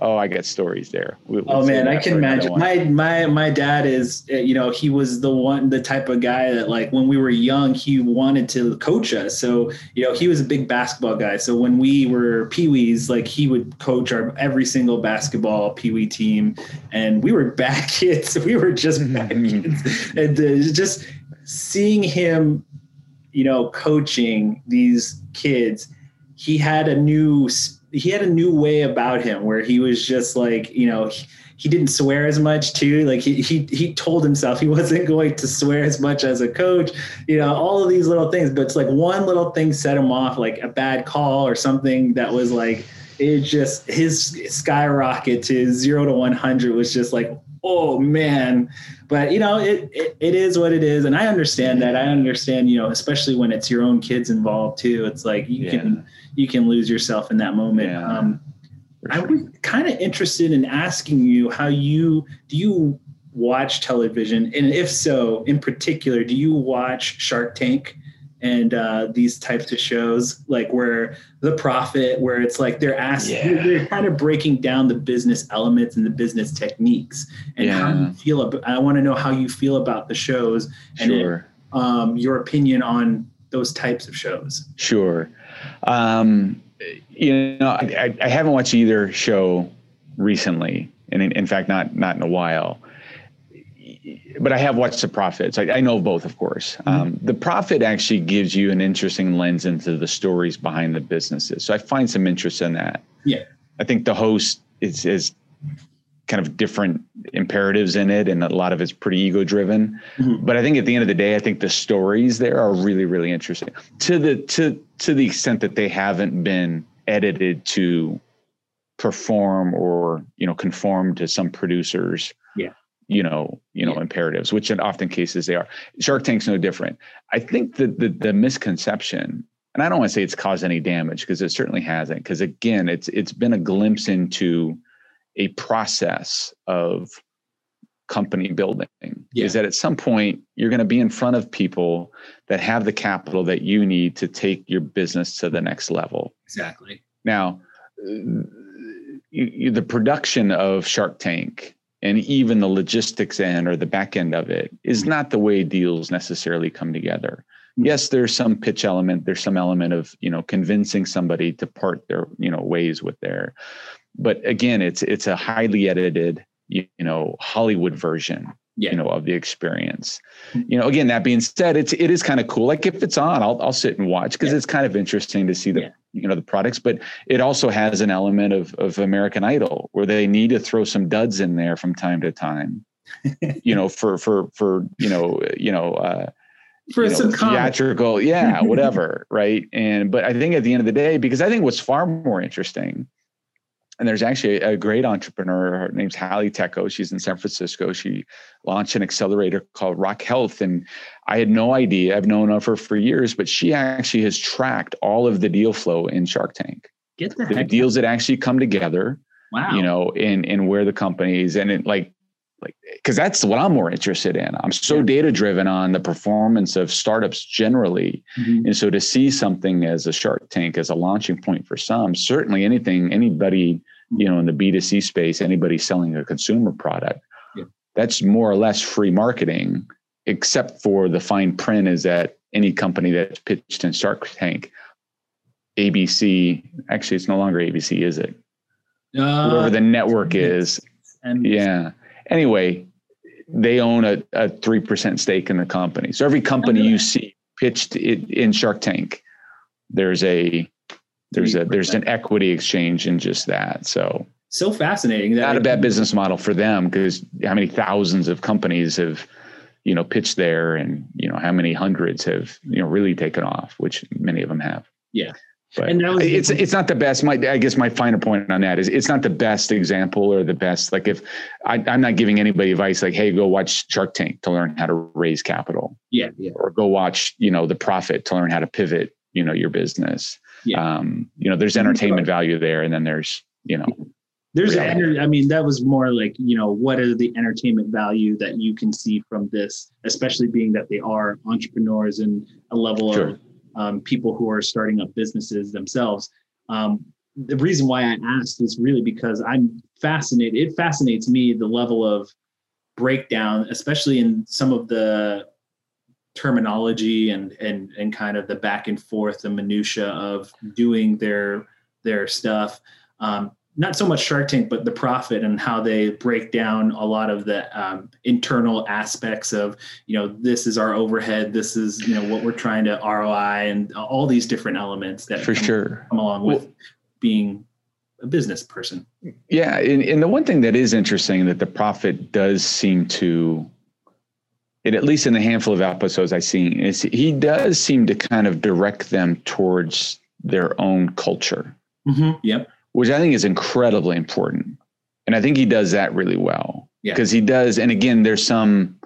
Speaker 2: oh, I got stories there.
Speaker 3: We'll, oh man, I can imagine. My my my dad is, uh, you know, he was the one, the type of guy that like when we were young, he wanted to coach us. So you know, he was a big basketball guy. So when we were peewees, like he would coach our every single basketball peewee team, and we were bad kids. We were just bad kids, and uh, just seeing him, you know, coaching these kids, he had a new he had a new way about him where he was just like you know he, he didn't swear as much too. Like he, he he told himself he wasn't going to swear as much as a coach you know all of these little things. But it's like one little thing set him off like a bad call or something that was like it just his skyrocket to 0 to 100 was just like oh man. But you know it, it, it is what it is. And i understand that. I understand you know especially when it's your own kids involved too. It's like you yeah. can you can lose yourself in that moment. Yeah, um, sure. I was kind of interested in asking you how you do you watch television, and if so, in particular, do you watch Shark Tank? and uh, these types of shows like where the profit where it's like they're asking yeah. they're kind of breaking down the business elements and the business techniques and yeah. how you feel about, i want to know how you feel about the shows and sure. it, um, your opinion on those types of shows
Speaker 2: sure um, you know, I, I, haven't watched either show recently, and in, in, fact, not not in a while. But I have watched The Profits. I, I know both, of course. Mm-hmm. Um, the Profit actually gives you an interesting lens into the stories behind the businesses, so I find some interest in that.
Speaker 3: Yeah,
Speaker 2: I think the host is is kind of different imperatives in it and a lot of it's pretty ego driven mm-hmm. but i think at the end of the day i think the stories there are really really interesting. To the to to the extent that they haven't been edited to perform or you know conform to some producers
Speaker 3: yeah.
Speaker 2: you know you know yeah. imperatives which in often cases they are. Shark tank's no different. I think that the, the misconception and i don't want to say it's caused any damage because it certainly hasn't because again it's it's been a glimpse into a process of company building yeah. is that at some point you're going to be in front of people that have the capital that you need to take your business to the next level.
Speaker 3: Exactly.
Speaker 2: Now, you, you, the production of Shark Tank and even the logistics end or the back end of it is mm-hmm. not the way deals necessarily come together. Mm-hmm. Yes, there's some pitch element, there's some element of, you know, convincing somebody to part their, you know, ways with their but again, it's it's a highly edited, you, you know, Hollywood version yeah. you know of the experience you know again that being said it's it is kind of cool like if it's on i'll, I'll sit and watch because yeah. it's kind of interesting to see the yeah. you know the products but it also has an element of of american idol where they need to throw some duds in there from time to time you know for for for you know you know uh for you know, theatrical yeah whatever right and but i think at the end of the day because i think what's far more interesting And there's actually a great entrepreneur. Her name's Halle Tecco. She's in San Francisco. She launched an accelerator called Rock Health. And I had no idea. I've known of her for years, but she actually has tracked all of the deal flow in Shark Tank.
Speaker 3: Get the,
Speaker 2: The deals that actually come together,
Speaker 3: Wow.
Speaker 2: you know, in in where the companies and it like like because that's what I'm more interested in. I'm so
Speaker 3: Yeah.
Speaker 2: data driven on the performance of startups generally.
Speaker 3: Mhm.
Speaker 2: And so to see something as a Shark Tank as a launching point for some, certainly anything, anybody, you know, in the B2C space, anybody selling a consumer product,
Speaker 3: Yeah.
Speaker 2: that's more or less free marketing, except for the fine print is that any company that's pitched in Shark Tank, ABC, actually it's no longer ABC, is it?
Speaker 3: Uh,
Speaker 2: Whatever the network is.
Speaker 3: and
Speaker 2: Yeah. Anyway, they own a, a 3% stake in the company. So every company you see pitched in, in Shark Tank, there's a there's a there's an equity exchange in just that. So
Speaker 3: so fascinating. That
Speaker 2: not a bad business model for them because how many thousands of companies have you know pitched there and you know how many hundreds have you know really taken off which many of them have
Speaker 3: Yeah.
Speaker 2: But
Speaker 3: And that was-
Speaker 2: it's it's not the best my i guess my final point on that is it's not the best example or the best like if I, i'm not giving anybody advice like hey go watch shark tank to learn how to raise capital
Speaker 3: Yeah. Yeah.
Speaker 2: or go watch you know the profit to learn how to pivot you know your business
Speaker 3: Yeah.
Speaker 2: um you know there's entertainment value there and then there's you know
Speaker 3: There's, I mean, that was more like, you know, what is the entertainment value that you can see from this, especially being that they are entrepreneurs and a level
Speaker 2: Sure.
Speaker 3: of um, people who are starting up businesses themselves. Um, the reason why I asked is really because I'm fascinated. It fascinates me the level of breakdown, especially in some of the terminology and and and kind of the back and forth, the minutia of doing their their stuff. Um, not so much Shark Tank, but the profit and how they break down a lot of the um, internal aspects of, you know, this is our overhead, this is, you know, what we're trying to ROI, and all these different elements that
Speaker 2: for
Speaker 3: come,
Speaker 2: sure
Speaker 3: come along with being a business person.
Speaker 2: Yeah, and, and the one thing that is interesting that the Profit does seem to, it at least in the handful of episodes I've seen, is he does seem to kind of direct them towards their own culture,
Speaker 3: Yep.
Speaker 2: Which I think is incredibly important. And I think he does that really well.
Speaker 3: Yeah.
Speaker 2: Because he does, and again, there's some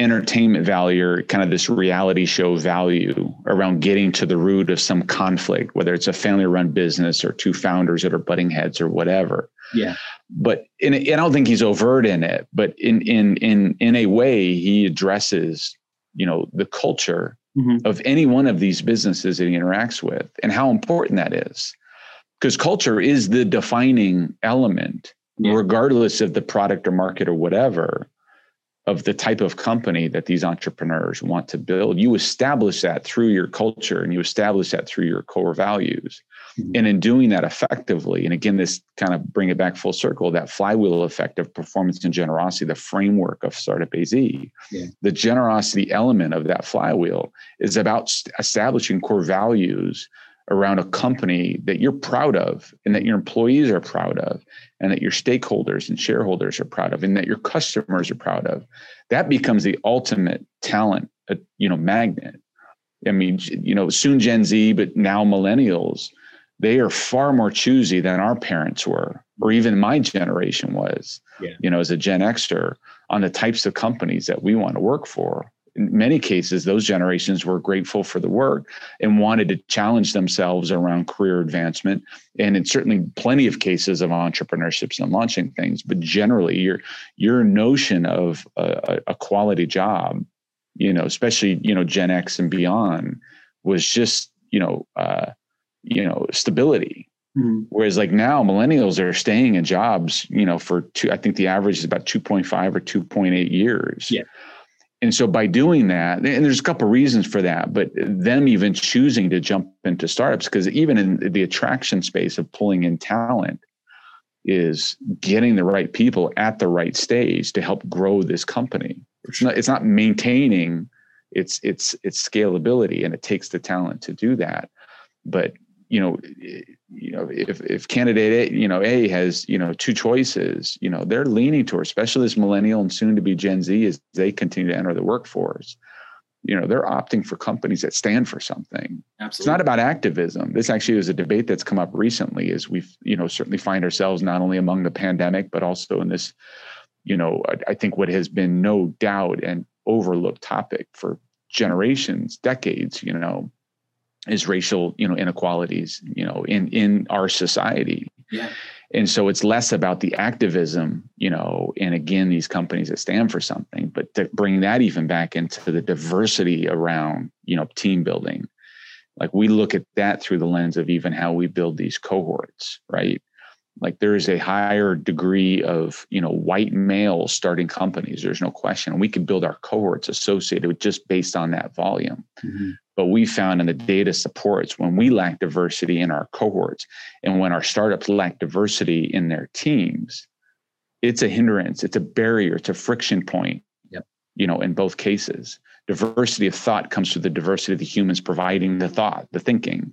Speaker 2: entertainment value or kind of this reality show value around getting to the root of some conflict, whether it's a family run business or two founders that are butting heads or whatever
Speaker 3: Yeah.
Speaker 2: but in, I don't think he's overt in it, but in in in in a way, he addresses, you know, the culture
Speaker 3: Mhm.
Speaker 2: of any one of these businesses that he interacts with, and how important that is, because culture is the defining element,
Speaker 3: Yeah.
Speaker 2: regardless of the product or market or whatever, of the type of company that these entrepreneurs want to build. You establish that through your culture, and you establish that through your core values.
Speaker 3: Mhm.
Speaker 2: And in doing that effectively, and again, this kind of bring it back full circle, that flywheel effect of performance and generosity, the framework of Startup AZ,
Speaker 3: Yeah.
Speaker 2: the generosity element of that flywheel is about st- establishing core values around a company that you're proud of and that your employees are proud of and that your stakeholders and shareholders are proud of and that your customers are proud of that becomes the ultimate talent uh, you know magnet i mean you know soon gen z but now millennials they are far more choosy than our parents were or even my generation was
Speaker 3: Yeah.
Speaker 2: you know as a gen xer on the types of companies that we want to work for in many cases those generations were grateful for the work and wanted to challenge themselves around career advancement and in certainly plenty of cases of entrepreneurships and launching things but generally your your notion of a, a quality job you know especially you know gen x and beyond was just you know uh you know stability
Speaker 3: Mhm.
Speaker 2: Whereas like now millennials are staying in jobs, you know, for two, I think the average is about 2.5 or 2.8 years.
Speaker 3: Yeah.
Speaker 2: And so by doing that, and there's a couple of reasons for that, but them even choosing to jump into startups, because even in the attraction space of pulling in talent is getting the right people at the right stage to help grow this company. It's not, it's not maintaining its its its scalability and it takes the talent to do that. But you know, you know, if if candidate A, you know, A has, you know, two choices, you know, they're leaning towards, especially this millennial and soon to be Gen Z as they continue to enter the workforce. you know they're opting for companies that stand for something
Speaker 3: Absolutely.
Speaker 2: it's not about activism this actually is a debate that's come up recently as we've you know certainly find ourselves not only among the pandemic but also in this you know I, I think what has been no doubt an overlooked topic for generations decades you know is racial you know inequalities you know in in our society.
Speaker 3: Yeah.
Speaker 2: and so it's less about the activism you know and again these companies that stand for something but to bring that even back into the diversity around you know team building. Like we look at that through the lens of even how we build these cohorts right like there is a higher degree of you know white males starting companies there's no question. We could build our cohorts associated with just based on that volume.
Speaker 3: Mhm.
Speaker 2: but we found in the data supports when we lack diversity in our cohorts and when our startups lack diversity in their teams it's a hindrance it's a barrier it's a friction point
Speaker 3: Yep.
Speaker 2: you know in both cases. Diversity of thought comes through the diversity of the humans providing the thought the thinking.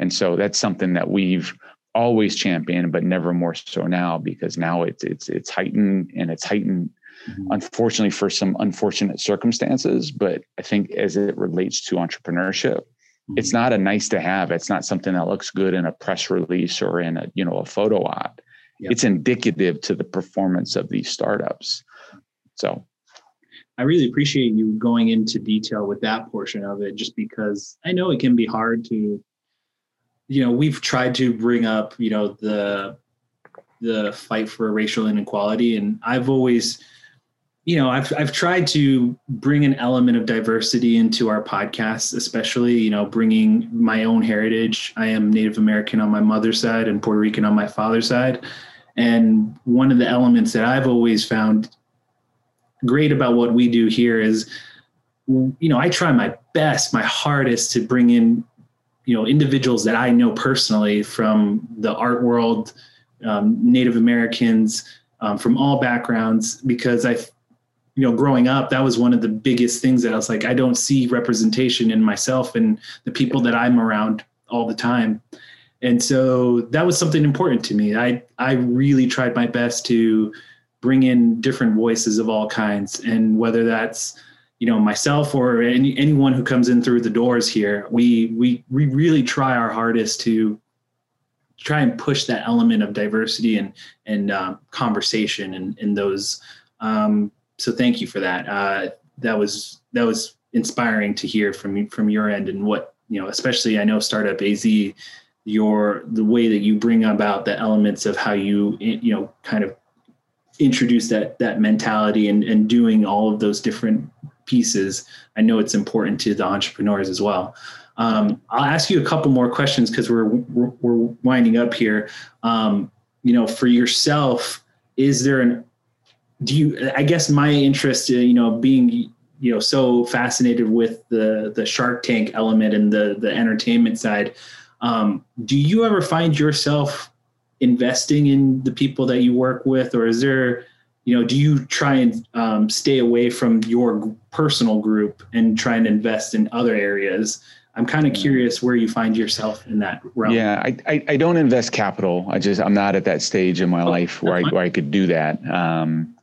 Speaker 2: And so that's something that we've always championed but never more so now because now it's it's it's heightened and it's heightened
Speaker 3: Mhm.
Speaker 2: unfortunately for some unfortunate circumstances. But i think as it relates to entrepreneurship it's not a nice to have. It's not something that looks good in a press release or in a you know a photo op.
Speaker 3: Yep.
Speaker 2: it's indicative to the performance of these startups. So.
Speaker 3: I really appreciate you going into detail with that portion of it, just because I know it can be hard to, you know, we've tried to bring up, you know, the the fight for racial inequality, and I've always, you know, I've I've tried to bring an element of diversity into our podcast, especially, you know, bringing my own heritage. I am Native American on my mother's side and Puerto Rican on my father's side, and one of the elements that I've always found great about what we do here is you know i try my best my hardest to bring in you know individuals that i know personally from the art world um, native americans um, from all backgrounds because i you know growing up that was one of the biggest things that i was like i don't see representation in myself and the people that i'm around all the time. And so that was something important to me. I i really tried my best to bring in different voices of all kinds. And whether that's you know myself or any, anyone who comes in through the doors here we we we really try our hardest to try and push that element of diversity and and um, conversation and in those um, so thank you for that. Uh, that was that was inspiring to hear from from your end and what you know especially i know startup az your the way that you bring about the elements of how you you know kind of introduce that that mentality and, and doing all of those different pieces. I know it's important to the entrepreneurs as well. Um, i'll ask you a couple more questions because we're, we're we're winding up here. Um, you know for yourself is there an do you i guess my interest in, you know being you know so fascinated with the the shark tank element and the the entertainment side um, do you ever find yourself investing in the people that you work with or is there you know do you try and um, stay away from your personal group and try and invest in other areas? I'm kind of curious where you find yourself in that realm.
Speaker 2: Yeah I, I, I don't invest capital. I just i'm not at that stage in my
Speaker 3: Oh,
Speaker 2: life where I, where I could do that. Um,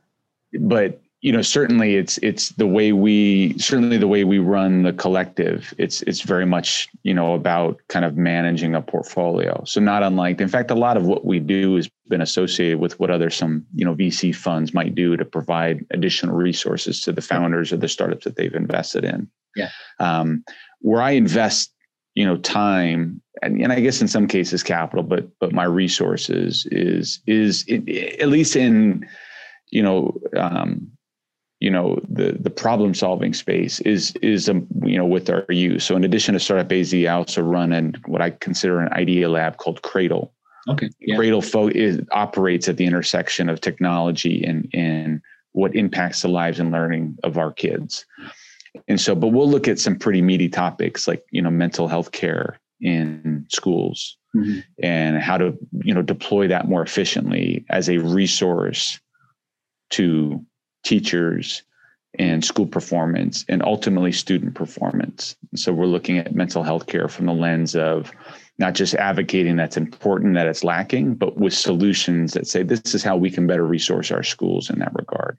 Speaker 2: but you know certainly it's it's the way we certainly the way we run the collective it's it's very much you know about kind of managing a portfolio. So not unlike in fact a lot of what we do has been associated with what other some you know vc funds might do to provide additional resources to the founders of the startups that they've invested in.
Speaker 3: Yeah.
Speaker 2: um, where i invest you know time and, and i guess in some cases capital but but my resources is is in, at least in you know um, you know the the problem solving space is is um, you know with our youth so in addition to startup az i also run and what i consider an idea lab called cradle.
Speaker 3: Okay yeah.
Speaker 2: Cradle fo- is, operates at the intersection of technology and and what impacts the lives and learning of our kids. And so but we'll look at some pretty meaty topics like you know mental health care in schools
Speaker 3: Mhm.
Speaker 2: and how to you know deploy that more efficiently as a resource to teachers and school performance and ultimately student performance. So we're looking at mental health care from the lens of not just advocating that's important, that it's lacking, but with solutions that say this is how we can better resource our schools in that regard.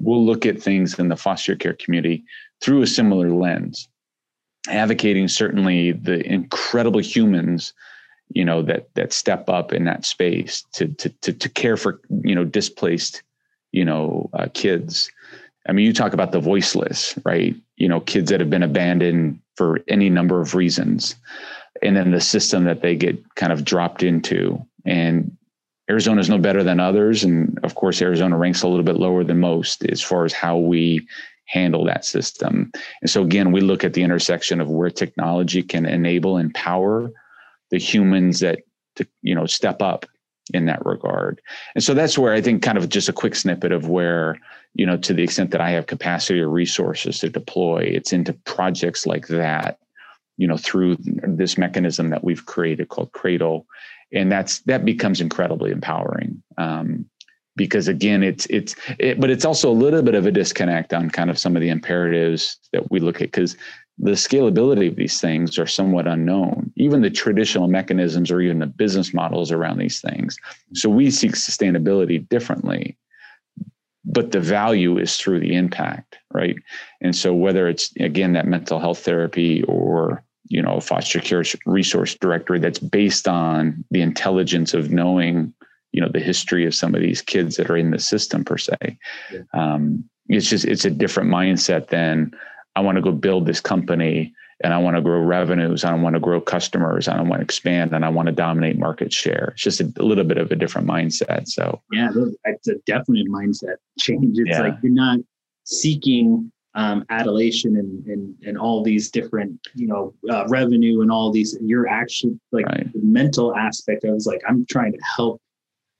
Speaker 2: we'll look at things in the foster care community through a similar lens, advocating certainly the incredible humans you know that that step up in that space to to to, to care for you know displaced you know uh, kids. I mean you talk about the voiceless right? You know kids that have been abandoned for any number of reasons. And then the system that they get kind of dropped into. And arizona is no better than others. And of course arizona ranks a little bit lower than most as far as how we handle that system. And so again we look at the intersection of where technology can enable empower the humans that to you know step up in that regard. And so that's where i think kind of just a quick snippet of where you know to the extent that i have capacity or resources to deploy it's into projects like that you know through this mechanism that we've created called cradle. And that's that becomes incredibly empowering um, because again it's it's it, but it's also a little bit of a disconnect on kind of some of the imperatives that we look at because the scalability of these things are somewhat unknown, even the traditional mechanisms or even the business models around these things. So we seek sustainability differently, but the value is through the impact, right? And so whether it's again that mental health therapy or you know foster care resource directory that's based on the intelligence of knowing you know the history of some of these kids that are in the system per se yeah. um, it's just it's a different mindset than I want to go build this company and I want to grow revenues and I want to grow customers and I want to expand and I want to dominate market share. It's just a, a little bit of a different mindset. So
Speaker 3: yeah, it's a definite mindset change. It's yeah. like you're not seeking um, adulation and, and and all these different you know uh, revenue and all these. You're actually like right. the mental aspect. I was like, I'm trying to help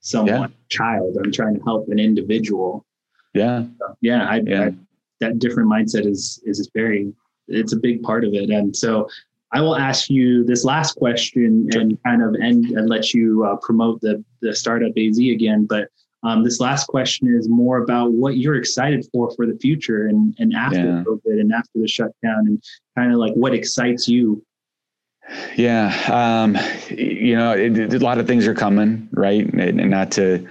Speaker 3: someone, yeah. child. I'm trying to help an individual.
Speaker 2: Yeah,
Speaker 3: so, yeah. I, yeah. I that different mindset is is very it's a big part of it. And so I will ask you this last question and kind of end and let you uh, promote the the startup AZ again. But um, this last question is more about what you're excited for for the future and and after yeah. COVID and after the shutdown and kind of like what excites you.
Speaker 2: Yeah, um, you know, it, it, a lot of things are coming, right? And, and not to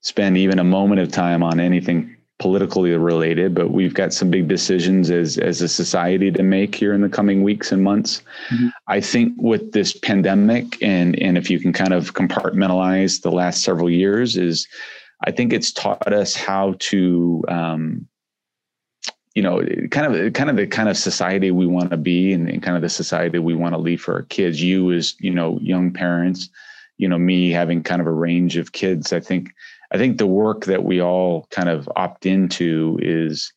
Speaker 2: spend even a moment of time on anything politically related, but we've got some big decisions as as a society to make here in the coming weeks and months. Mm-hmm. I think with this pandemic and and if you can kind of compartmentalize the last several years, is I think it's taught us how to um, you know kind of kind of the kind of society we want to be and, and kind of the society we want to leave for our kids you as you know young parents you know me having kind of a range of kids i think I think the work that we all kind of opt into is,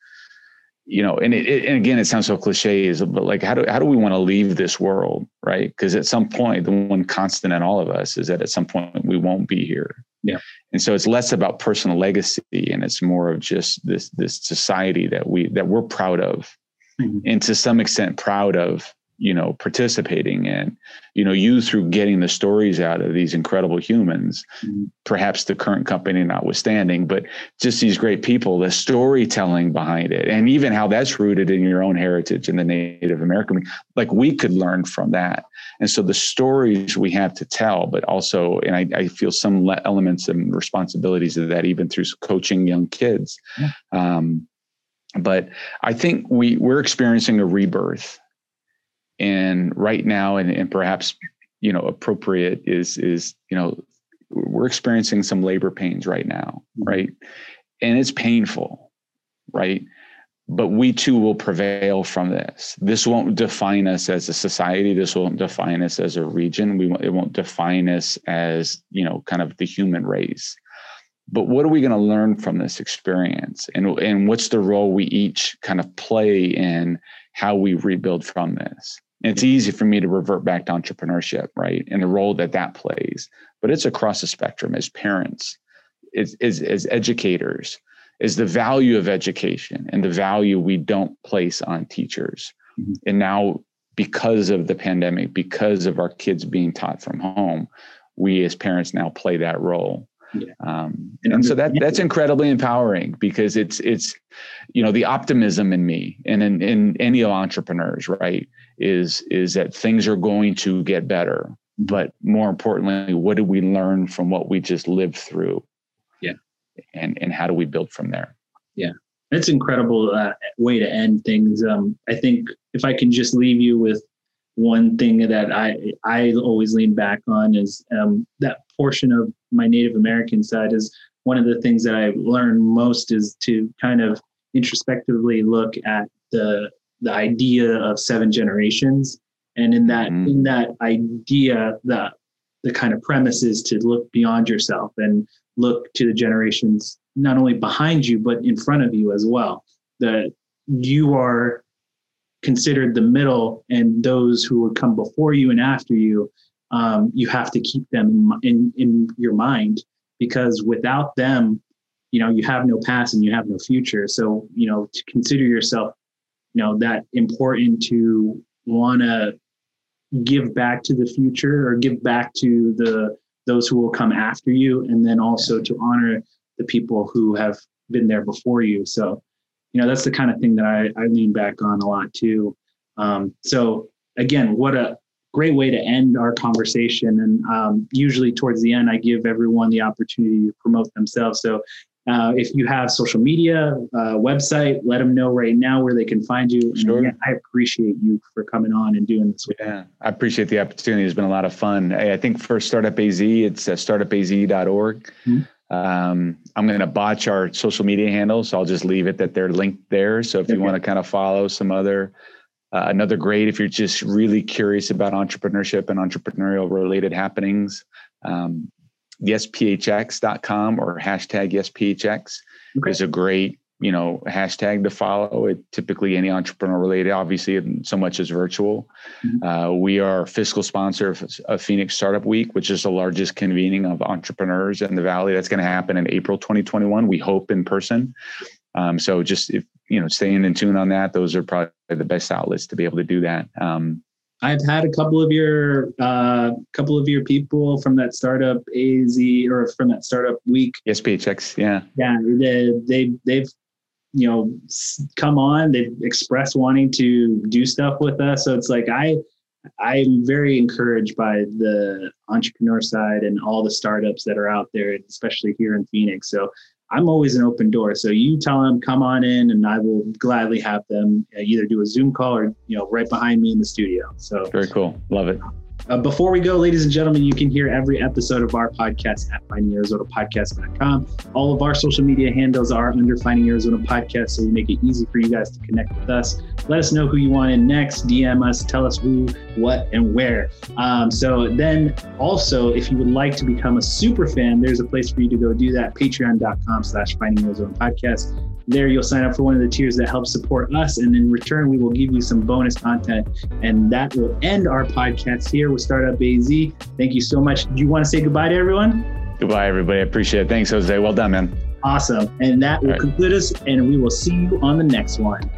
Speaker 2: you know, and it, it, and again, it sounds so cliche, is but like how do how do we want to leave this world, right? Because at some point, the one constant in all of us is that at some point we won't be here.
Speaker 3: Yeah.
Speaker 2: And so it's less about personal legacy, and it's more of just this this society that we that we're proud of, mm-hmm. and to some extent proud of you know participating in you know you through getting the stories out of these incredible humans mm-hmm. perhaps the current company notwithstanding but just these great people the storytelling behind it and even how that's rooted in your own heritage in the native american like we could learn from that and so the stories we have to tell but also and i, I feel some elements and responsibilities of that even through coaching young kids yeah. um, but i think we we're experiencing a rebirth and right now and, and perhaps you know appropriate is is you know we're experiencing some labor pains right now mm-hmm. right? And it's painful right? But we too will prevail from this. This won't define us as a society. This won't define us as a region. We won't, it won't define us as you know kind of the human race. But what are we going to learn from this experience? And and what's the role we each kind of play in how we rebuild from this it's easy for me to revert back to entrepreneurship, right? And the role that that plays. But it's across the spectrum as parents, as, as, as educators, is the value of education and the value we don't place on teachers. Mm-hmm. And now, because of the pandemic, because of our kids being taught from home, we as parents now play that role. Yeah. Um, and, and so that that's incredibly empowering because it's it's you know the optimism in me and in, in any of entrepreneurs right is is that things are going to get better. But more importantly what did we learn from what we just lived through?
Speaker 3: Yeah.
Speaker 2: And and how do we build from there?
Speaker 3: Yeah, it's incredible uh, way to end things. Um, I think if I can just leave you with one thing that I I always lean back on is um, that portion of my Native American side is one of the things that I learned most is to kind of introspectively look at the the idea of seven generations and in that mm-hmm. in that idea the the kind of premise is to look beyond yourself and look to the generations not only behind you but in front of you as well that you are considered the middle and those who would come before you and after you um, you have to keep them in, in your mind because without them you know you have no past and you have no future. So you know to consider yourself you know that important to want to give back to the future or give back to the those who will come after you and then also to honor the people who have been there before you. So you know that's the kind of thing that i, I lean back on a lot too. Um, so again what a great way to end our conversation and um, usually towards the end i give everyone the opportunity to promote themselves so uh, if you have social media, uh, website, let them know right now where they can find you. And sure. Again, I appreciate you for coming on and doing this.
Speaker 2: yeah, I appreciate the opportunity. It's been a lot of fun. I think for Startup AZ, it's uh, startupaz.org. Mm-hmm. Um, I'm going to botch our social media handles, so I'll just leave it that they're linked there. So if okay. you want to kind of follow some other, uh, another great, if you're just really curious about entrepreneurship and entrepreneurial related happenings, um, yesphx.com or hashtag yesphx okay. is a great you know hashtag to follow it typically any entrepreneur related obviously so much is virtual mm-hmm. uh, we are fiscal sponsor of, of, phoenix startup week which is the largest convening of entrepreneurs in the valley that's going to happen in april 2021 we hope in person um, so just if you know staying in tune on that those are probably the best outlets to be able to do that um,
Speaker 3: I've had a couple of your uh, couple of your people from that startup AZ or from that startup week.
Speaker 2: Yes, PHX. Yeah.
Speaker 3: Yeah. They, they they've you know come on. They've expressed wanting to do stuff with us. So it's like I I'm very encouraged by the entrepreneur side and all the startups that are out there, especially here in Phoenix. So I'm always an open door. So you tell them, come on in, and I will gladly have them uh, either do a Zoom call or you know right behind me in the studio. So
Speaker 2: very cool, love it.
Speaker 3: Uh, before we go, ladies and gentlemen, you can hear every episode of our podcast at findingarizonapodcast.com. All of our social media handles are under Finding Arizona Podcast, so we make it easy for you guys to connect with us. Let us know who you want in next, DM us, tell us who, what, and where. Um, so then also, if you would like to become a super fan, there's a place for you to go do that, patreon.com slash Finding Arizona Podcast. There, you'll sign up for one of the tiers that helps support us. And in return, we will give you some bonus content. And that will end our podcast here with Startup AZ. Thank you so much. Do you want to say goodbye to everyone?
Speaker 2: Goodbye, everybody. I appreciate it. Thanks, Jose. Well done, man.
Speaker 3: Awesome. And that will right. conclude us. And we will see you on the next one.